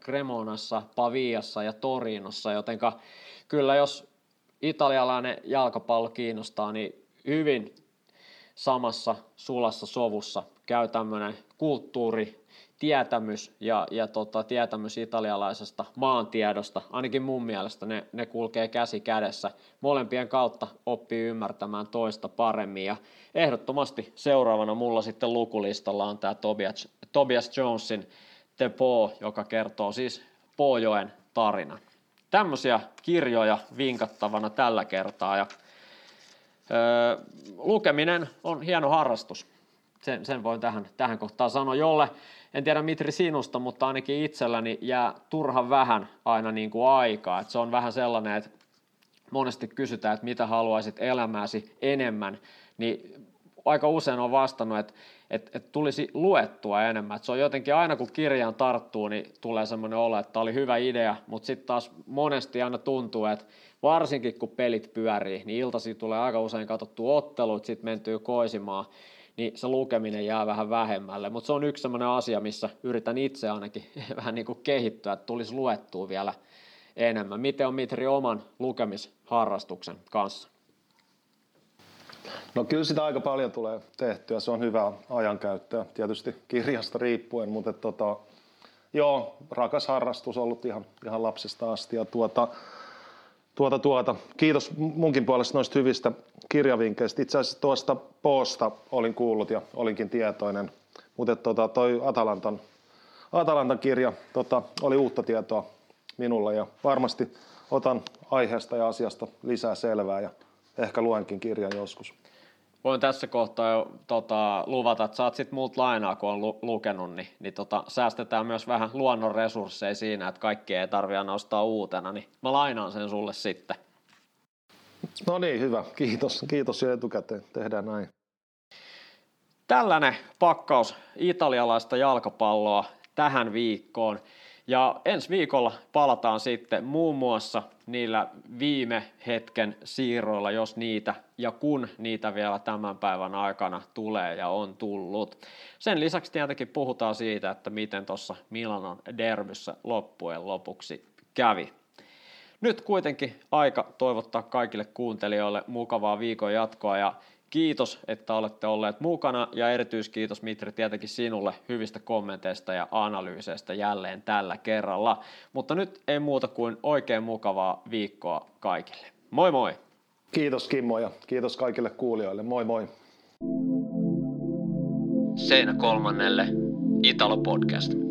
Cremonassa, Paviassa ja Torinossa, jotenka kyllä jos italialainen jalkapallo kiinnostaa, niin hyvin samassa sulassa sovussa käy tämmöinen kulttuuri, tietämys ja, ja tota, tietämys italialaisesta maantiedosta, ainakin mun mielestä ne, ne kulkee käsi kädessä. Molempien kautta oppii ymmärtämään toista paremmin ja ehdottomasti seuraavana mulla sitten lukulistalla on tämä Tobias, Tobias Jonesin The Po, joka kertoo siis Pojoen tarinan. Tämmöisiä kirjoja vinkattavana tällä kertaa ja öö, lukeminen on hieno harrastus sen, sen voin tähän, tähän kohtaan sanoa, jolle en tiedä Mitri sinusta, mutta ainakin itselläni jää turhan vähän aina niin kuin aikaa. Et se on vähän sellainen, että monesti kysytään, että mitä haluaisit elämääsi enemmän, niin aika usein on vastannut, että, että, että tulisi luettua enemmän. Että se on jotenkin aina kun kirjaan tarttuu, niin tulee semmoinen olo, että tämä oli hyvä idea, mutta sitten taas monesti aina tuntuu, että varsinkin kun pelit pyörii, niin iltasi tulee aika usein katsottu ottelut, sitten mentyy koisimaan, niin se lukeminen jää vähän vähemmälle. Mutta se on yksi sellainen asia, missä yritän itse ainakin vähän niin kuin kehittyä, että tulisi luettua vielä enemmän. Miten on Mitri oman lukemisharrastuksen kanssa? No kyllä sitä aika paljon tulee tehtyä, se on hyvää ajankäyttöä, tietysti kirjasta riippuen, mutta tota, joo, rakas harrastus ollut ihan, ihan lapsesta asti ja tuota, tuota, tuota, kiitos munkin puolesta noista hyvistä kirjavinkkeistä. Itse asiassa tuosta poosta olin kuullut ja olinkin tietoinen, mutta tota, toi Atalantan, Atalantan kirja tota, oli uutta tietoa minulle ja varmasti otan aiheesta ja asiasta lisää selvää ja ehkä luenkin kirjan joskus. Voin tässä kohtaa jo tota, luvata, että saat sitten muut lainaa, kun on lu- lukenut, niin, niin tota, säästetään myös vähän luonnon resursseja siinä, että kaikki ei tarvitse nostaa uutena, niin mä lainaan sen sulle sitten. No niin, hyvä. Kiitos. Kiitos jo etukäteen. Tehdään näin. Tällainen pakkaus italialaista jalkapalloa tähän viikkoon. Ja ensi viikolla palataan sitten muun muassa niillä viime hetken siirroilla, jos niitä ja kun niitä vielä tämän päivän aikana tulee ja on tullut. Sen lisäksi tietenkin puhutaan siitä, että miten tuossa Milanon derbyssä loppujen lopuksi kävi. Nyt kuitenkin aika toivottaa kaikille kuuntelijoille mukavaa viikon jatkoa ja Kiitos, että olette olleet mukana ja erityiskiitos Mitri tietenkin sinulle hyvistä kommenteista ja analyyseistä jälleen tällä kerralla. Mutta nyt ei muuta kuin oikein mukavaa viikkoa kaikille. Moi moi! Kiitos Kimmo ja kiitos kaikille kuulijoille. Moi moi! Seinä kolmannelle Italo Podcast.